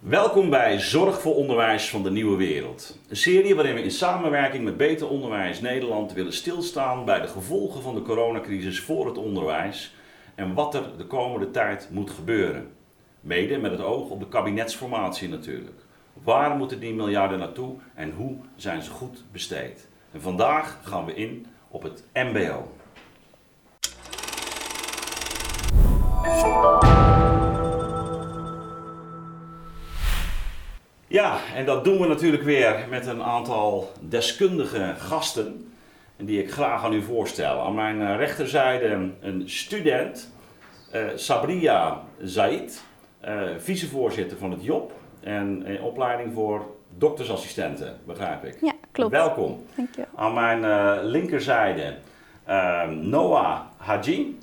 Welkom bij Zorg voor Onderwijs van de Nieuwe Wereld. Een serie waarin we in samenwerking met Beter Onderwijs Nederland willen stilstaan bij de gevolgen van de coronacrisis voor het onderwijs en wat er de komende tijd moet gebeuren. Mede met het oog op de kabinetsformatie natuurlijk. Waar moeten die miljarden naartoe en hoe zijn ze goed besteed? En vandaag gaan we in op het MBO. Ja, en dat doen we natuurlijk weer met een aantal deskundige gasten. Die ik graag aan u voorstel. Aan mijn eh, rechterzijde een student, uh, Sabria Zaid, uh, vicevoorzitter van het JOP. En in opleiding voor doktersassistenten, begrijp ik. Ja, klopt. Welkom. Dank je. Aan mijn uh, linkerzijde Noah Haji,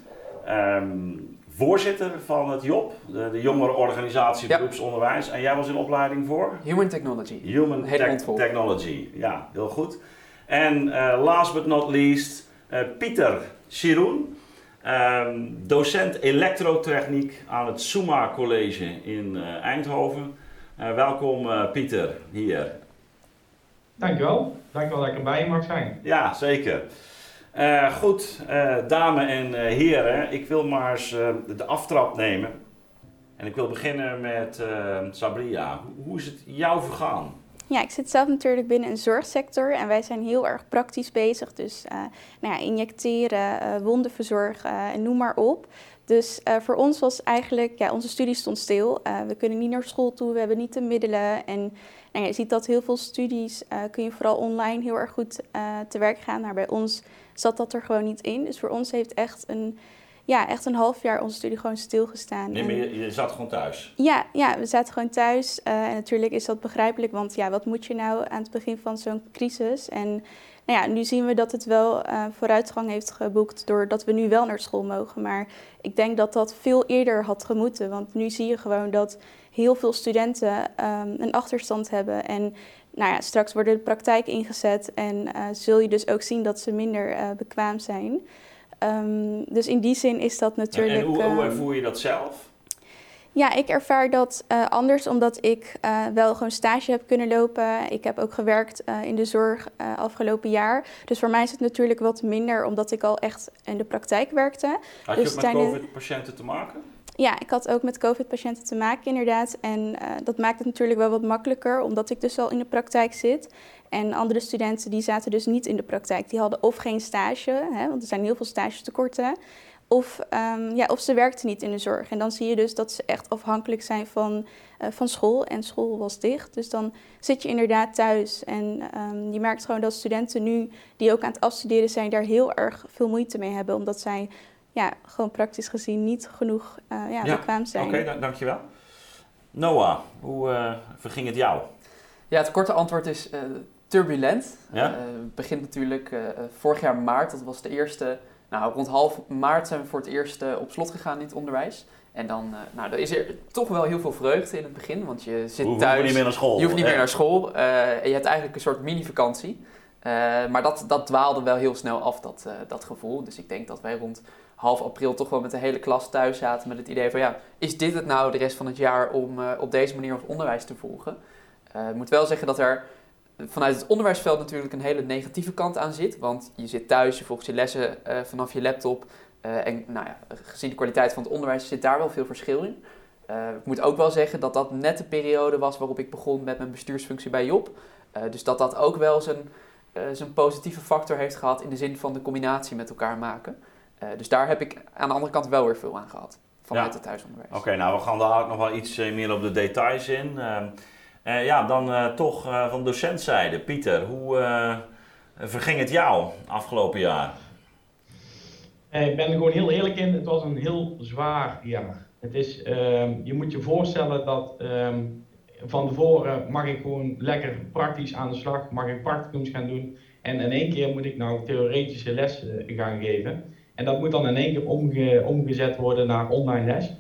um, voorzitter van het JOP, de, de jongerenorganisatie Ja. beroepsonderwijs. En jij was in opleiding voor? Human Technology. Human. Technology. Ja, heel goed. En eh, last but not least, eh, Pieter Siroen, ehm, docent elektrotechniek aan het Suma College in eh, Eindhoven. Eh, welkom eh, Pieter hier. Dankjewel. Dankjewel dat ik erbij mag zijn. Ja, zeker. Eh, goed, eh, dames en eh, heren, ik wil maar eens de aftrap nemen. En ik wil beginnen met Sabria. Hoe- is het jou vergaan? Ja, ik zit zelf natuurlijk binnen een zorgsector en wij zijn heel erg praktisch bezig. Dus nou ja, injecteren, wonden verzorgen en noem maar op. Dus voor ons was eigenlijk, ja, onze studie stond stil. We kunnen niet naar school toe, we hebben niet de middelen. En nou je ziet dat heel veel studies kun je vooral online heel erg goed te werk gaan. Maar bij ons zat dat er gewoon niet in. Dus voor ons heeft echt een, ja, echt een half jaar onze studie gewoon stilgestaan. Nee, maar je, je zat gewoon thuis. ja, ja, we zaten gewoon thuis. eh, en natuurlijk is dat begrijpelijk, want ja, wat moet je nou aan het begin van zo'n crisis? En nou ja, nu zien we dat het wel eh, vooruitgang heeft geboekt doordat we nu wel naar school mogen. Maar ik denk dat dat veel eerder had gemoeten, want nu zie je gewoon dat heel veel studenten ehm, een achterstand hebben. En nou ja, straks wordt de praktijk ingezet en eh, zul je dus ook zien dat ze minder eh, bekwaam zijn. Ehm, dus in die zin is dat natuurlijk. en hoe, hoe ehm, ervoer je dat zelf? ja, ik ervaar dat eh, anders omdat ik wel gewoon stage heb kunnen lopen. Ik heb ook gewerkt in de zorg afgelopen jaar. Dus voor mij is het natuurlijk wat minder omdat ik al echt in de praktijk werkte. Had je dus ook met COVID-patiënten te maken? Ja, ik had ook met COVID-patiënten te maken inderdaad. En eh, dat maakt het natuurlijk wel wat makkelijker omdat ik dus al in de praktijk zit. En andere studenten die zaten dus niet in de praktijk. Die hadden of geen stage, hè, want er zijn heel veel stagetekorten. Of, ehm, ja, of ze werkten niet in de zorg. En dan zie je dus dat ze echt afhankelijk zijn van, eh, van school. En school was dicht. Dus dan zit je inderdaad thuis. En ehm, je merkt gewoon dat studenten nu, die ook aan het afstuderen zijn, daar heel erg veel moeite mee hebben. Omdat zij ja, gewoon praktisch gezien niet genoeg eh, ja, Ja, bekwaam zijn. Oké, da- dankjewel. Noah, hoe eh, verging het jou? Ja, het korte antwoord is eh, turbulent. Ja? Eh, het begint natuurlijk vorig jaar maart. Dat was de eerste... Nou, rond half maart zijn we voor het eerst op slot gegaan in het onderwijs. En dan eh, nou, er is er toch wel heel veel vreugde in het begin. Want je zit Hoe thuis... je niet meer naar school? Je hoeft niet hè? meer naar school eh, en je hebt eigenlijk een soort mini-vakantie. Eh, maar dat, dat dwaalde wel heel snel af, dat, eh, dat gevoel. Dus ik denk dat wij rond half april toch wel met de hele klas thuis zaten met het idee van... ja, is dit het nou de rest van het jaar om eh, op deze manier ons onderwijs te volgen? Eh, ik moet wel zeggen dat er vanuit het onderwijsveld natuurlijk een hele negatieve kant aan zit. Want je zit thuis, je volgt je lessen eh, vanaf je laptop. en nou ja, gezien de kwaliteit van het onderwijs zit daar wel veel verschil in. Ik moet ook wel zeggen dat dat net de periode was waarop ik begon met mijn bestuursfunctie bij Job. Dus dat dat ook wel zijn, zijn positieve factor heeft gehad in de zin van de combinatie met elkaar maken. Eh, dus daar heb ik aan de andere kant wel weer veel aan gehad. Vanuit Ja. het thuisonderwijs. Oké, nou we gaan daar nog wel iets eh, meer op de details in. Ehm, eh, ja, dan eh, toch van docentzijde. Pieter, hoe eh, verging het jou afgelopen jaar? Eh, Ik ben er gewoon heel eerlijk in, het was een heel zwaar jaar. Het is, ehm, je moet je voorstellen dat ehm, van tevoren mag ik gewoon lekker praktisch aan de slag, mag ik practicums gaan doen. En in één keer moet ik nou theoretische lessen gaan geven. En dat moet dan in één keer omge- omgezet worden naar online les.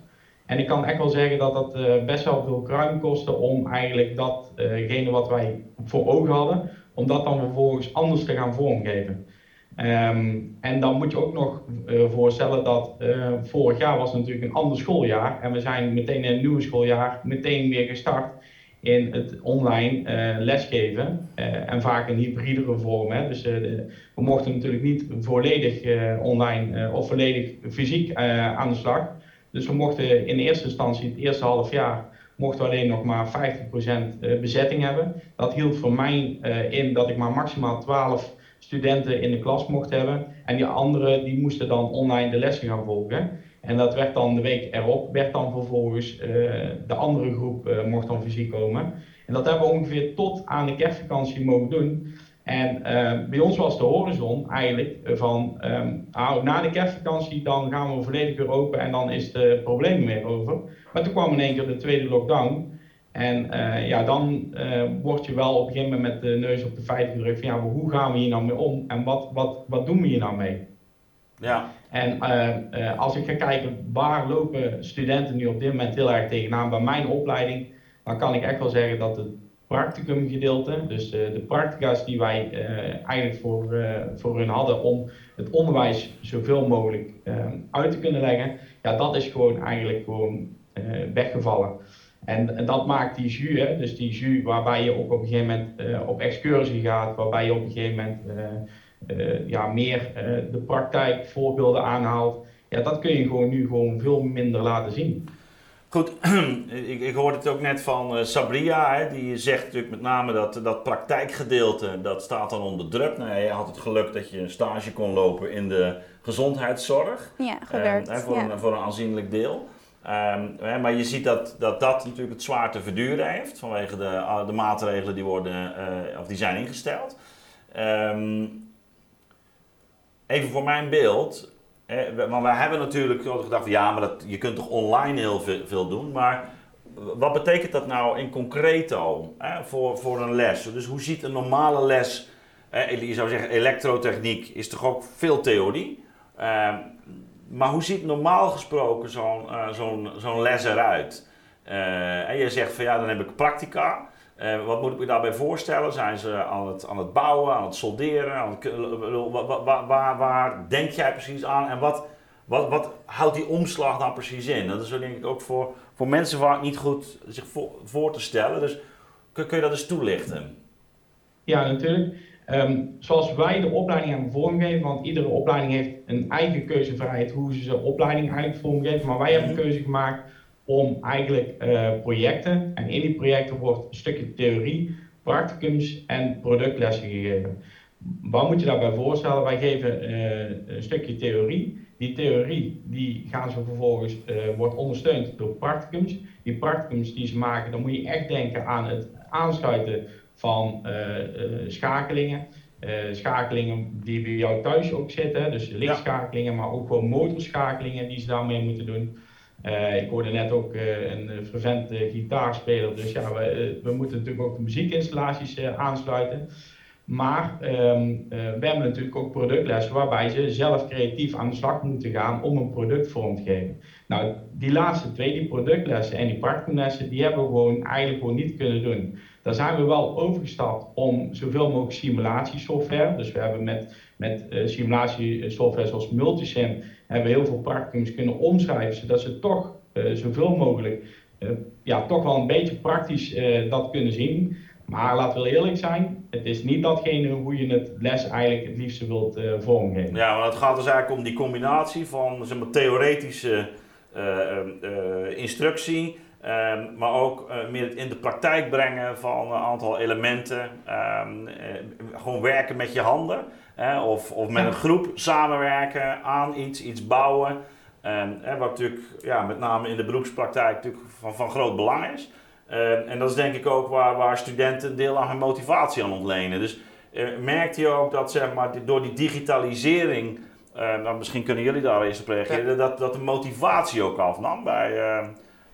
En ik kan echt wel zeggen dat dat eh, best wel veel kruim kostte om eigenlijk datgene wat wij voor ogen hadden, om dat dan vervolgens anders te gaan vormgeven. Ehm, en dan moet je ook nog uh, voorstellen dat vorig jaar was natuurlijk een ander schooljaar. En we zijn meteen in het nieuwe schooljaar meteen weer gestart in het online uh, lesgeven. en vaak een hybride vorm. Hè. Dus de, we mochten natuurlijk niet volledig online of volledig fysiek aan de slag. Dus we mochten in eerste instantie het eerste half jaar mochten alleen nog maar 50% bezetting hebben. Dat hield voor mij in dat ik maar maximaal 12 studenten in de klas mocht hebben. En die anderen die moesten dan online de lessen gaan volgen. En dat werd dan de week erop, werd dan vervolgens uh, de andere groep uh, mocht dan fysiek komen. En dat hebben we ongeveer tot aan de kerstvakantie mogen doen. En uh, bij ons was de horizon eigenlijk van um, na de kerstvakantie dan gaan we volledig weer open en dan is de probleem weer over. Maar toen kwam in één keer de tweede lockdown. En ja, dan word je wel op een gegeven moment met de neus op de feiten gedrukt van ja, hoe gaan we hier nou mee om en wat, wat, wat doen we hier nou mee? Ja. En uh, als ik ga kijken waar lopen studenten nu op dit moment heel erg tegenaan bij mijn opleiding, dan kan ik echt wel zeggen dat het practicumgedeelte, dus de practica's die wij eigenlijk voor, voor hun hadden om het onderwijs zoveel mogelijk uit te kunnen leggen, ja, dat is gewoon eigenlijk gewoon weggevallen. En, dat maakt die jus, dus die jus waarbij je ook op een gegeven moment op excursie gaat, waarbij je op een gegeven moment ja, meer de praktijk voorbeelden aanhaalt. Ja, dat kun je gewoon nu gewoon veel minder laten zien. Goed, ik, ik hoorde het ook net van Sabria, hè, die zegt natuurlijk met name dat dat praktijkgedeelte, dat staat dan onder druk. Nou, je had het geluk dat je een stage kon lopen in de gezondheidszorg. Ja, gewerkt. Hè, voor, ja. Een, voor een aanzienlijk deel. Um, hè, maar je ziet dat, dat dat natuurlijk het zwaar te verduren heeft vanwege de, de maatregelen die, worden, uh, of die zijn ingesteld. Um, even voor mijn beeld. Want wij hebben natuurlijk gedacht, ja, maar dat, je kunt toch online heel veel, doen. Maar wat betekent dat nou in concreto voor, voor een les? Dus hoe ziet een normale les, je zou zeggen elektrotechniek, is toch ook veel theorie. Um, maar hoe ziet normaal gesproken zo'n uh, zo'n les eruit? Uh, en je zegt van ja, dan heb ik practica. Uh, wat moet ik me daarbij voorstellen? Zijn ze aan het, aan het bouwen, aan het solderen? Aan het, waar, waar, waar, denk jij precies aan? En wat, wat, wat houdt die omslag dan precies in? Dat is denk ik ook voor, voor mensen vaak niet goed zich voor, voor te stellen. Dus kun, kun je dat eens toelichten? Ja, natuurlijk. Um, zoals wij de opleiding hebben vormgegeven, want iedere opleiding heeft een eigen keuzevrijheid hoe ze zijn opleiding eigenlijk vormgeven. Maar wij hebben een keuze gemaakt om eigenlijk uh, projecten, en in die projecten wordt een stukje theorie, practicums en productlessen gegeven. Wat moet je daarbij voorstellen? Wij geven uh, een stukje theorie. Die theorie die gaan ze vervolgens, uh, wordt ondersteund door practicums. Die practicums die ze maken, dan moet je echt denken aan het aansluiten van uh, uh, schakelingen. Uh, schakelingen die bij jou thuis ook zitten, dus lichtschakelingen, maar ook gewoon motorschakelingen die ze daarmee moeten doen. Ik hoorde net ook een fervent gitaarspeler, dus ja, we, we, moeten natuurlijk ook de muziekinstallaties aansluiten. Maar um, we hebben natuurlijk ook productlessen waarbij ze zelf creatief aan de slag moeten gaan om een product vorm te geven. Nou, die laatste twee, die productlessen en die practicumlessen, die hebben we gewoon eigenlijk gewoon niet kunnen doen. Daar zijn we wel overgestapt om zoveel mogelijk simulatiesoftware. Dus we hebben met, met uh, simulatiesoftware zoals Multisim hebben we heel veel practicums kunnen omschrijven, zodat ze toch uh, zoveel mogelijk ja, toch wel een beetje praktisch dat kunnen zien. Maar laten we eerlijk zijn, het is niet datgene hoe je het les eigenlijk het liefste wilt vormgeven. Ja, maar het gaat dus eigenlijk om die combinatie van zeg maar, theoretische instructie Um, maar ook meer in de praktijk brengen van een aantal elementen. Uh, gewoon werken met je handen. Hè, of, of met een groep samenwerken aan iets, iets bouwen. Um, hè, wat natuurlijk ja, met name in de beroepspraktijk natuurlijk van, van groot belang is. en dat is denk ik ook waar, waar studenten een deel aan hun motivatie aan ontlenen. Dus uh, merkt je ook dat zeg maar, door die digitalisering, nou, misschien kunnen jullie daar eerst op reageren, ja. dat, dat de motivatie ook afnam bij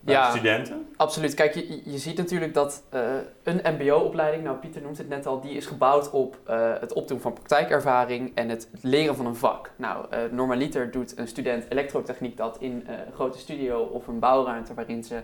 ja, studenten? Absoluut. Kijk, je, je ziet natuurlijk dat uh, een MBO-opleiding, nou Pieter noemt het net al, die is gebouwd op uh, het opdoen van praktijkervaring en het, het leren van een vak. Nou, uh, normaliter doet een student elektrotechniek dat in een grote studio of een bouwruimte waarin ze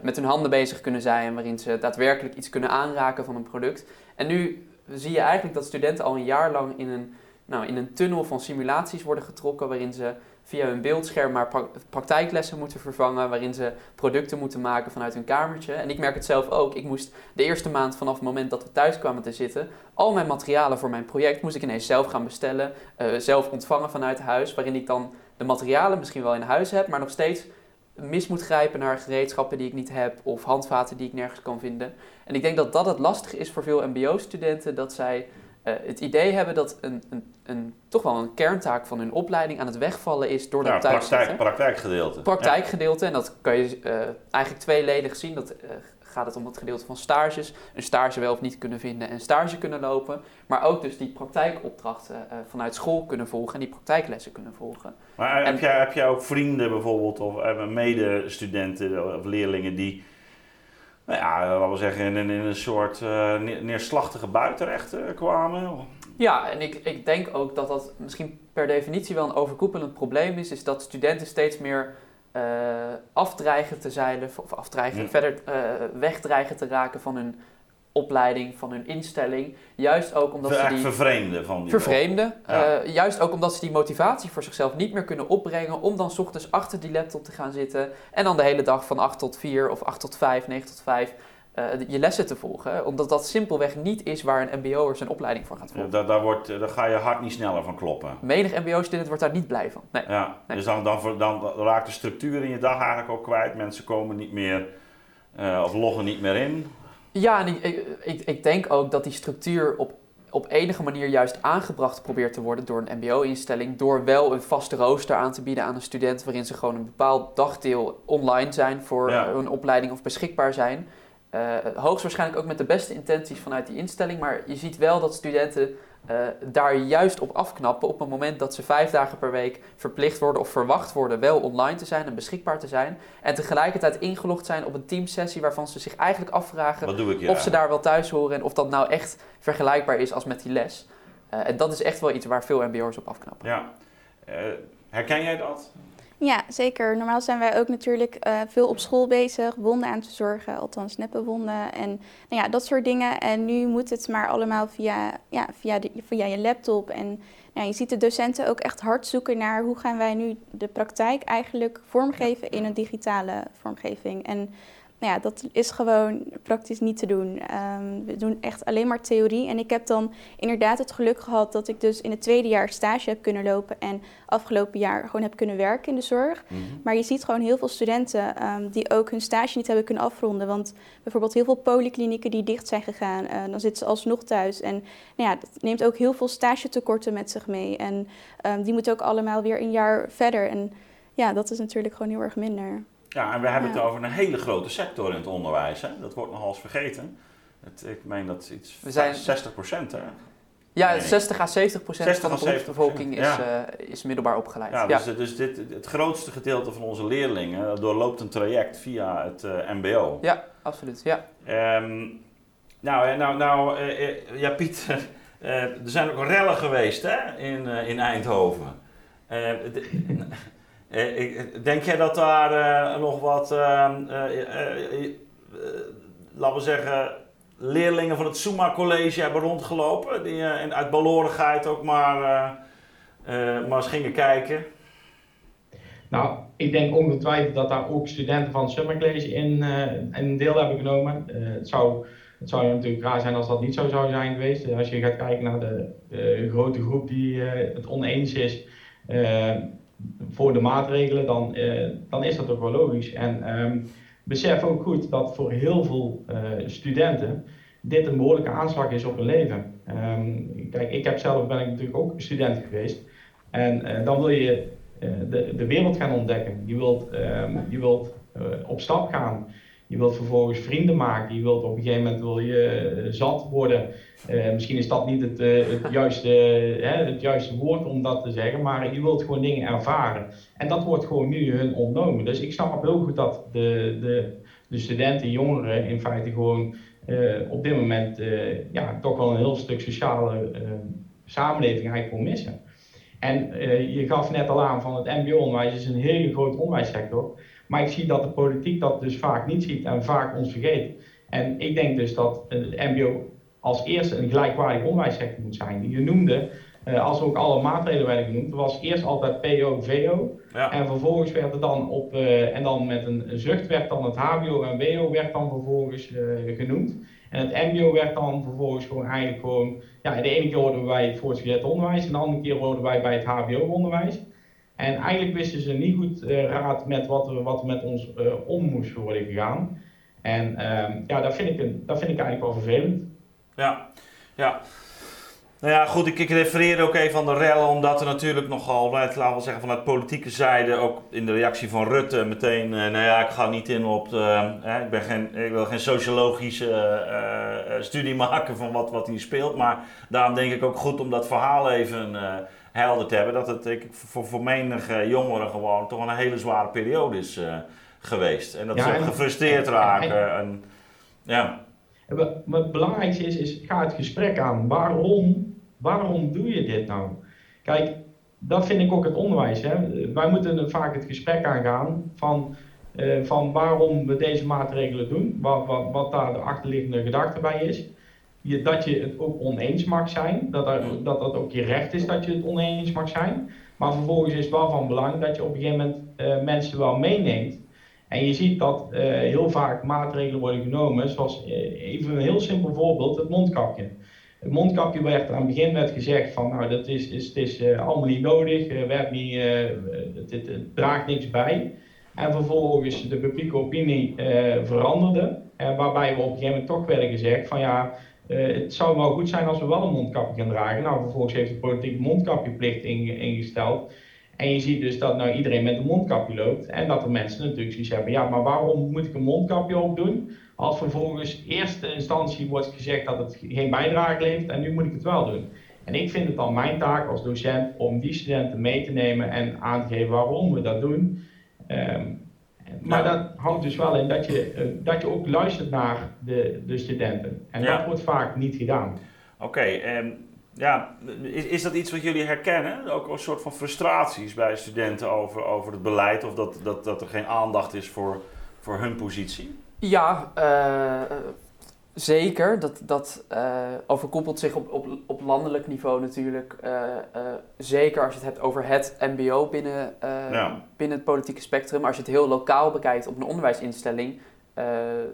met hun handen bezig kunnen zijn, waarin ze daadwerkelijk iets kunnen aanraken van een product. En nu zie je eigenlijk dat studenten al een jaar lang in een nou, in een tunnel van simulaties worden getrokken waarin ze via hun beeldscherm maar praktijklessen moeten vervangen, waarin ze producten moeten maken vanuit hun kamertje. En ik merk het zelf ook. Ik moest de eerste maand vanaf het moment dat we thuis kwamen te zitten, al mijn materialen voor mijn project moest ik ineens zelf gaan bestellen, uh, zelf ontvangen vanuit huis, waarin ik dan de materialen misschien wel in huis heb, maar nog steeds mis moet grijpen naar gereedschappen die ik niet heb of handvaten die ik nergens kan vinden. En ik denk dat dat het lastige is voor veel MBO-studenten, dat zij uh, het idee hebben dat een, een, een, toch wel een kerntaak van hun opleiding aan het wegvallen is door ja, dat praktijk, praktijkgedeelte. Praktijkgedeelte, en dat kan je uh, eigenlijk tweeledig zien. Dat uh, gaat het om het gedeelte van stages, een stage wel of niet kunnen vinden en stage kunnen lopen. Maar ook dus die praktijkopdrachten vanuit school kunnen volgen en die praktijklessen kunnen volgen. Maar heb, jij, heb jij ook vrienden bijvoorbeeld of medestudenten of leerlingen die nou ja, laten we zeggen, in, in een soort uh, neerslachtige buitenrecht uh, kwamen. Ja, en ik, ik denk ook dat dat misschien per definitie wel een overkoepelend probleem is, is dat studenten steeds meer uh, afdreigen te zeilen, of afdreigen, verder wegdreigen te raken van hun opleiding, van hun instelling. Juist ook omdat ze die... Vervreemden van die... Vervreemden. Uh, juist ook omdat ze die motivatie voor zichzelf niet meer kunnen opbrengen om dan s ochtends achter die laptop te gaan zitten en dan de hele dag van 8 tot 4 of 8 tot 5, 9 tot 5 uh, je lessen te volgen. Omdat dat simpelweg niet is waar een mbo'er zijn opleiding voor gaat volgen. Ja, daar, daar, wordt, daar ga je hart niet sneller van kloppen. Menig mbo-student wordt daar niet blij van. Nee. Ja, Dus dan, dan, dan, raakt de structuur in je dag eigenlijk ook kwijt. Mensen komen niet meer, uh, of loggen niet meer in. Ja, en ik, ik, ik denk ook dat die structuur op, op enige manier juist aangebracht probeert te worden door een MBO-instelling. Door wel een vaste rooster aan te bieden aan een student, waarin ze gewoon een bepaald dagdeel online zijn voor ja. een opleiding of beschikbaar zijn. Uh, hoogstwaarschijnlijk ook met de beste intenties vanuit die instelling, maar je ziet wel dat studenten uh, daar juist op afknappen op het moment dat ze vijf dagen per week verplicht worden of verwacht worden wel online te zijn en beschikbaar te zijn. En tegelijkertijd ingelogd zijn op een teamsessie waarvan ze zich eigenlijk afvragen ik, of ze daar wel thuis horen en of dat nou echt vergelijkbaar is als met die les. Uh, en dat is echt wel iets waar veel MBO'ers op afknappen. Ja. Uh, herken jij dat? Ja, zeker. Normaal zijn wij ook natuurlijk uh, veel op school bezig, wonden aan te zorgen, althans neppe wonden en nou ja, dat soort dingen. En nu moet het maar allemaal via, ja, via, de, via je laptop. En nou, je ziet de docenten ook echt hard zoeken naar hoe gaan wij nu de praktijk eigenlijk vormgeven in een digitale vormgeving. En nou ja, dat is gewoon praktisch niet te doen. Um, we doen echt alleen maar theorie. En ik heb dan inderdaad het geluk gehad dat ik dus in het tweede jaar stage heb kunnen lopen en afgelopen jaar gewoon heb kunnen werken in de zorg. Mhm. Maar je ziet gewoon heel veel studenten um, die ook hun stage niet hebben kunnen afronden. Want bijvoorbeeld heel veel polyklinieken die dicht zijn gegaan, uh, dan zitten ze alsnog thuis. En nou ja, dat neemt ook heel veel stagetekorten met zich mee. En um, die moeten ook allemaal weer een jaar verder. En ja, dat is natuurlijk gewoon heel erg minder. Ja, en we hebben het over een hele grote sector in het onderwijs. Hè? Dat wordt nogal eens vergeten. Het, ik meen dat iets we zijn... 60 procent, hè? Ja, 60 à 70 procent van de beroepsbevolking is, ja. uh, is middelbaar opgeleid. Ja, dus, ja. dus dit, het grootste gedeelte van onze leerlingen doorloopt een traject via het uh, MBO. Ja, absoluut. Ja. Um, nou, nou, nou uh, ja, Piet, er zijn ook rellen geweest hè, in, in Eindhoven. Eh, denk jij dat daar uh, nog wat, uh, laten we zeggen, leerlingen van het Suma College hebben rondgelopen? Die uit balorigheid ook maar, maar eens gingen kijken? Nou, ik denk ongetwijfeld dat daar ook studenten van het Summer College in, in deel hebben genomen. het, zou, het zou natuurlijk raar zijn als dat niet zo zou zijn geweest. Als je gaat kijken naar de grote groep die het oneens is voor de maatregelen, dan, uh, dan is dat ook wel logisch. En um, besef ook goed dat voor heel veel uh, studenten dit een behoorlijke aanslag is op hun leven. Um, kijk, ik heb zelf ben ik natuurlijk ook student geweest. En uh, dan wil je de, de wereld gaan ontdekken. Je wilt, um, je wilt op stap gaan. Je wilt vervolgens vrienden maken. Je wilt op een gegeven moment wil je zat worden. Uh, misschien is dat niet het, uh, het, juiste, hè, het juiste woord om dat te zeggen, maar je wilt gewoon dingen ervaren. En dat wordt gewoon nu hun ontnomen. Dus ik snap heel goed dat de, de, de studenten, jongeren in feite gewoon op dit moment ja, toch wel een heel stuk sociale samenleving eigenlijk gewoon missen. En je gaf net al aan van het mbo-onderwijs is een hele grote onderwijssector. Maar ik zie dat de politiek dat dus vaak niet ziet en vaak ons vergeet. En ik denk dus dat het mbo als eerste een gelijkwaardig onderwijssector moet zijn. Je noemde als ook alle maatregelen werden genoemd, was eerst altijd PO, VO. Ja. En vervolgens werd het dan op, en dan met een zucht werd dan het HBO en WO werd dan vervolgens genoemd. En het MBO werd dan vervolgens gewoon eigenlijk gewoon, ja, de ene keer hoorden we bij het voortgezet onderwijs en de andere keer hoorden wij bij het HBO-onderwijs. En eigenlijk wisten ze niet goed uh, raad met wat er, wat met ons uh, om moest worden gegaan. En uh, ja, dat vind, ik een, dat vind ik eigenlijk wel vervelend. Ja, ja. Nou ja, goed, ik, ik refereer ook even aan de rellen, omdat er natuurlijk nogal, laten we zeggen, vanuit politieke zijde, ook in de reactie van Rutte, meteen, uh, nou ja, ik ga niet in op, de, ik, ben geen, ik wil geen sociologische uh, studie maken van wat, wat hier speelt, maar daarom denk ik ook goed om dat verhaal even helder te hebben, dat het ik, voor, voor menige jongeren gewoon toch een hele zware periode is geweest. En dat ze gefrustreerd raken. En, ja. Maar het belangrijkste is, is, ga het gesprek aan. Waarom, waarom doe je dit nou? Kijk, dat vind ik ook het onderwijs. Hè. Wij moeten vaak het gesprek aangaan van, uh, van waarom we deze maatregelen doen, wat, wat, wat daar de achterliggende gedachte bij is. Je, dat je het ook oneens mag zijn, dat, er, dat dat ook je recht is dat je het oneens mag zijn. Maar vervolgens is het wel van belang dat je op een gegeven moment uh, mensen wel meeneemt en je ziet dat uh, heel vaak maatregelen worden genomen, zoals even een heel simpel voorbeeld, het mondkapje. Het mondkapje werd aan het begin werd gezegd van nou dat is, is, het is uh, allemaal niet nodig, werd niet, het, het, het, draagt niks bij. En vervolgens de publieke opinie veranderde, waarbij we op een gegeven moment toch werden gezegd van ja, het zou wel goed zijn als we wel een mondkapje gaan dragen. Nou, vervolgens heeft de politiek mondkapjeplicht ingesteld. En je ziet dus dat nou iedereen met een mondkapje loopt en dat er mensen natuurlijk zoiets hebben, ja, maar waarom moet ik een mondkapje opdoen als vervolgens eerste instantie wordt gezegd dat het geen bijdrage levert en nu moet ik het wel doen. En ik vind het dan mijn taak als docent om die studenten mee te nemen en aan te geven waarom we dat doen. Um, maar dat houdt dus wel in dat je, uh, dat je ook luistert naar de, de studenten. En dat wordt vaak niet gedaan. Oké, okay, ehm, ja, is, is dat iets wat jullie herkennen? Ook een soort van frustraties bij studenten over, over het beleid of dat, dat, dat er geen aandacht is voor, voor hun positie? Ja, uh, zeker. Dat, dat uh, overkoepelt zich op, op, op landelijk niveau natuurlijk. Uh, zeker als je het hebt over het MBO binnen, binnen het politieke spectrum. Als je het heel lokaal bekijkt op een onderwijsinstelling,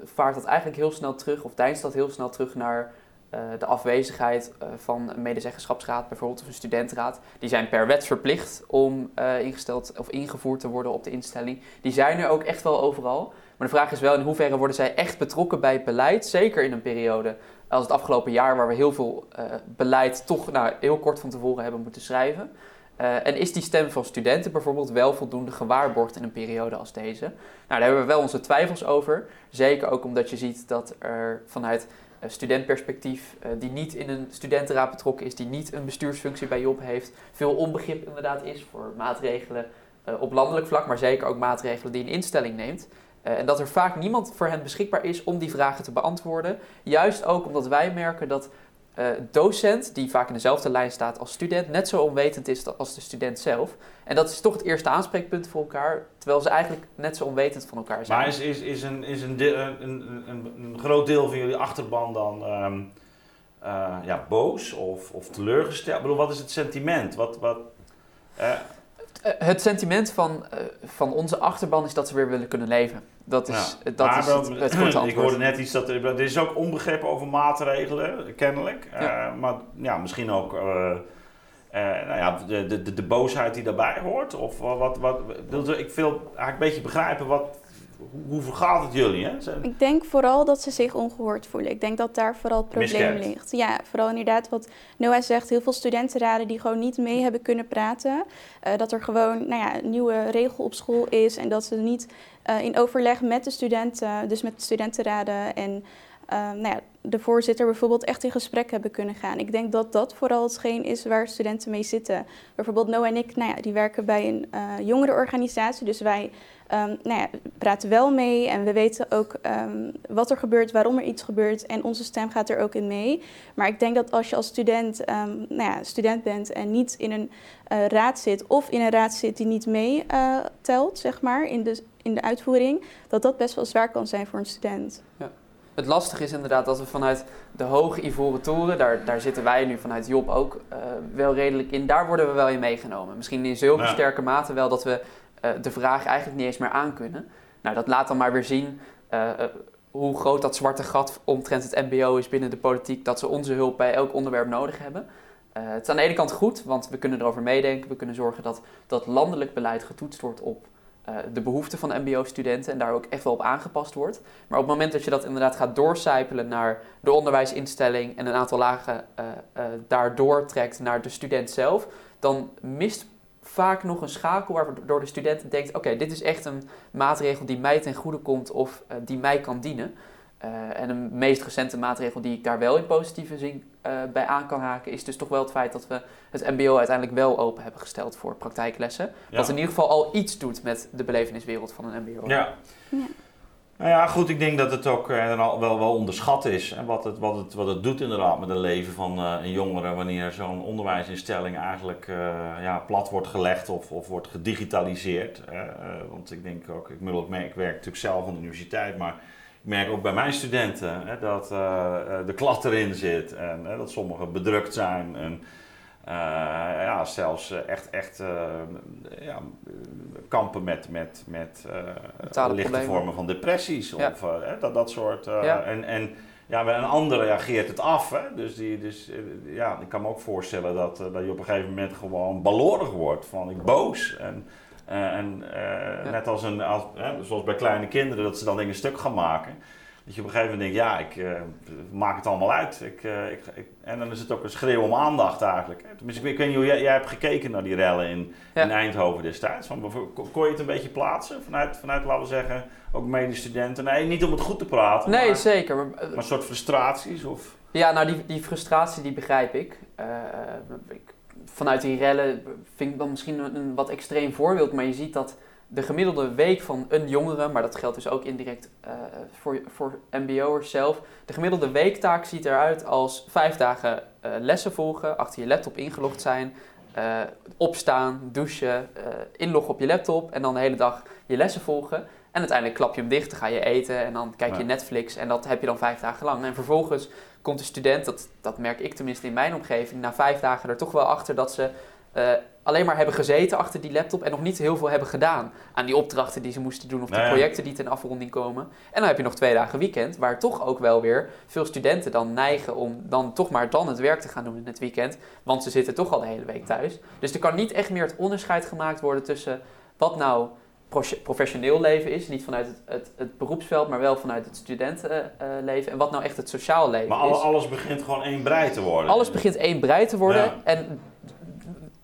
vaart dat eigenlijk heel snel terug, of deinst dat heel snel terug naar uh, de afwezigheid uh, van een medezeggenschapsraad, bijvoorbeeld of een studentenraad, die zijn per wet verplicht om uh, ingesteld of ingevoerd te worden op de instelling. Die zijn er ook echt wel overal. Maar de vraag is wel in hoeverre worden zij echt betrokken bij beleid, zeker in een periode als het afgelopen jaar, waar we heel veel beleid toch nou, heel kort van tevoren hebben moeten schrijven. en is die stem van studenten bijvoorbeeld wel voldoende gewaarborgd in een periode als deze? Nou, daar hebben we wel onze twijfels over. Zeker ook omdat je ziet dat er vanuit eh, studentperspectief, die niet in een studentenraad betrokken is, die niet een bestuursfunctie bij Job heeft, veel onbegrip inderdaad is voor maatregelen op landelijk vlak, maar zeker ook maatregelen die een instelling neemt. En dat er vaak niemand voor hen beschikbaar is om die vragen te beantwoorden. Juist ook omdat wij merken dat uh, docent, die vaak in dezelfde lijn staat als student, net zo onwetend is als de student zelf. En dat is toch het eerste aanspreekpunt voor elkaar, terwijl ze eigenlijk net zo onwetend van elkaar zijn. Maar is, is, is, een, is een, een, een, een groot deel van jullie achterban dan um, uh, ja, boos of, of teleurgesteld? Ik bedoel, wat is het sentiment? Wat, wat, uh, het sentiment van, van onze achterban is dat ze weer willen kunnen leven. Dat is, ja. dat is het, het korte Ik hoorde net iets dat er, er is ook onbegrip over maatregelen, kennelijk. Ja. Uh, maar ja, misschien ook uh, nou ja, de, de, de, boosheid die daarbij hoort. Of wat, wat, ik wil eigenlijk een beetje begrijpen wat, hoe vergaat het jullie? Hè? Ik denk vooral dat ze zich ongehoord voelen. Ik denk dat daar vooral het probleem ligt. Ja, vooral inderdaad wat Noah zegt. Heel veel studentenraden die gewoon niet mee hebben kunnen praten. Uh, dat er gewoon nou ja, een nieuwe regel op school is. En dat ze niet uh, in overleg met de studenten, dus met de studentenraden en uh, nou ja, de voorzitter bijvoorbeeld echt in gesprek hebben kunnen gaan. Ik denk dat dat vooral hetgeen is waar studenten mee zitten. Bijvoorbeeld Noah en ik, nou ja, die werken bij een uh, jongerenorganisatie. Dus wij um, nou ja, praten wel mee en we weten ook um, wat er gebeurt, waarom er iets gebeurt. En onze stem gaat er ook in mee. Maar ik denk dat als je als student, um, nou ja, student bent en niet in een raad zit... of in een raad zit die niet meetelt, uh, zeg maar, in de, in de uitvoering... dat dat best wel zwaar kan zijn voor een student. Ja. het lastige is inderdaad dat we vanuit de hoge ivoren toren, daar, daar zitten wij nu vanuit Job ook uh, wel redelijk in, daar worden we wel in meegenomen. Misschien in zulke sterke mate wel dat we uh, de vraag eigenlijk niet eens meer aankunnen. Nou, dat laat dan maar weer zien uh, hoe groot dat zwarte gat omtrent het MBO is binnen de politiek, dat ze onze hulp bij elk onderwerp nodig hebben. het is aan de ene kant goed, want we kunnen erover meedenken, we kunnen zorgen dat dat landelijk beleid getoetst wordt op uh, de behoeften van MBO-studenten en daar ook echt wel op aangepast wordt. Maar op het moment dat je dat inderdaad gaat doorcijpelen naar de onderwijsinstelling en een aantal lagen uh, uh, daardoor trekt naar de student zelf, dan mist vaak nog een schakel waardoor de student denkt: oké, dit is echt een maatregel die mij ten goede komt of die mij kan dienen. en de meest recente maatregel die ik daar wel in positieve zin uh, bij aan kan haken, is dus toch wel het feit dat we het MBO uiteindelijk wel open hebben gesteld voor praktijklessen. Ja. Wat in ieder geval al iets doet met de beleveniswereld van een MBO. Ja. ja. Nou ja, goed, ik denk dat het ook uh, wel, wel onderschat is. En wat het, wat, het, wat het doet inderdaad met het leven van uh, een jongere wanneer zo'n onderwijsinstelling eigenlijk ja, plat wordt gelegd of, of wordt gedigitaliseerd. want ik denk ook, ik, merk, ik werk natuurlijk zelf aan de universiteit, maar ik merk ook bij mijn studenten hè, dat uh, de klad erin zit en hè, dat sommigen bedrukt zijn. En, uh, ja, zelfs echt, echt ja, kampen met, met, met lichte vormen van depressies. Ja. Of dat, dat soort. Ja. En, en, ja, bij een ander reageert het af. Hè? Dus, die, dus ja, ik kan me ook voorstellen dat, dat je op een gegeven moment gewoon balorig wordt. Van ik boos. En, en uh, net als, een, als zoals bij kleine kinderen, dat ze dan dingen stuk gaan maken. Dat je op een gegeven moment denkt, ja, ik uh, maak het allemaal uit. Ik, ik, ik, en dan is het ook een schreeuw om aandacht eigenlijk. Tenminste, ik, weet niet hoe jij, jij hebt gekeken naar die rellen in, ja. in Eindhoven destijds. Van, kon je het een beetje plaatsen vanuit, vanuit laten we zeggen, ook medestudenten? Nee, niet om het goed te praten. Nee, maar, zeker. Maar, maar, een soort frustraties? Of? Ja, nou die, die frustratie die begrijp ik. ik vanuit die rellen vind ik dan misschien een, wat extreem voorbeeld, maar je ziet dat de gemiddelde week van een jongere, maar dat geldt dus ook indirect uh, voor, voor MBO'ers zelf, de gemiddelde weektaak ziet eruit als vijf dagen uh, lessen volgen, achter je laptop ingelogd zijn, uh, opstaan, douchen, inloggen op je laptop en dan de hele dag je lessen volgen. En uiteindelijk klap je hem dicht, dan ga je eten en dan kijk je Netflix en dat heb je dan vijf dagen lang. En vervolgens komt de student, dat, dat merk ik tenminste in mijn omgeving, na vijf dagen er toch wel achter dat ze uh, alleen maar hebben gezeten achter die laptop en nog niet heel veel hebben gedaan aan die opdrachten die ze moesten doen of die projecten die ten afronding komen. En dan heb je nog twee dagen weekend, waar toch ook wel weer veel studenten dan neigen om dan toch maar dan het werk te gaan doen in het weekend, want ze zitten toch al de hele week thuis. Dus er kan niet echt meer het onderscheid gemaakt worden tussen wat nou professioneel leven is. Niet vanuit het, het, het, beroepsveld, maar wel vanuit het studentenleven. en wat nou echt het sociaal leven maar is. Maar alles begint gewoon één brei te worden. Alles begint één brei te worden. En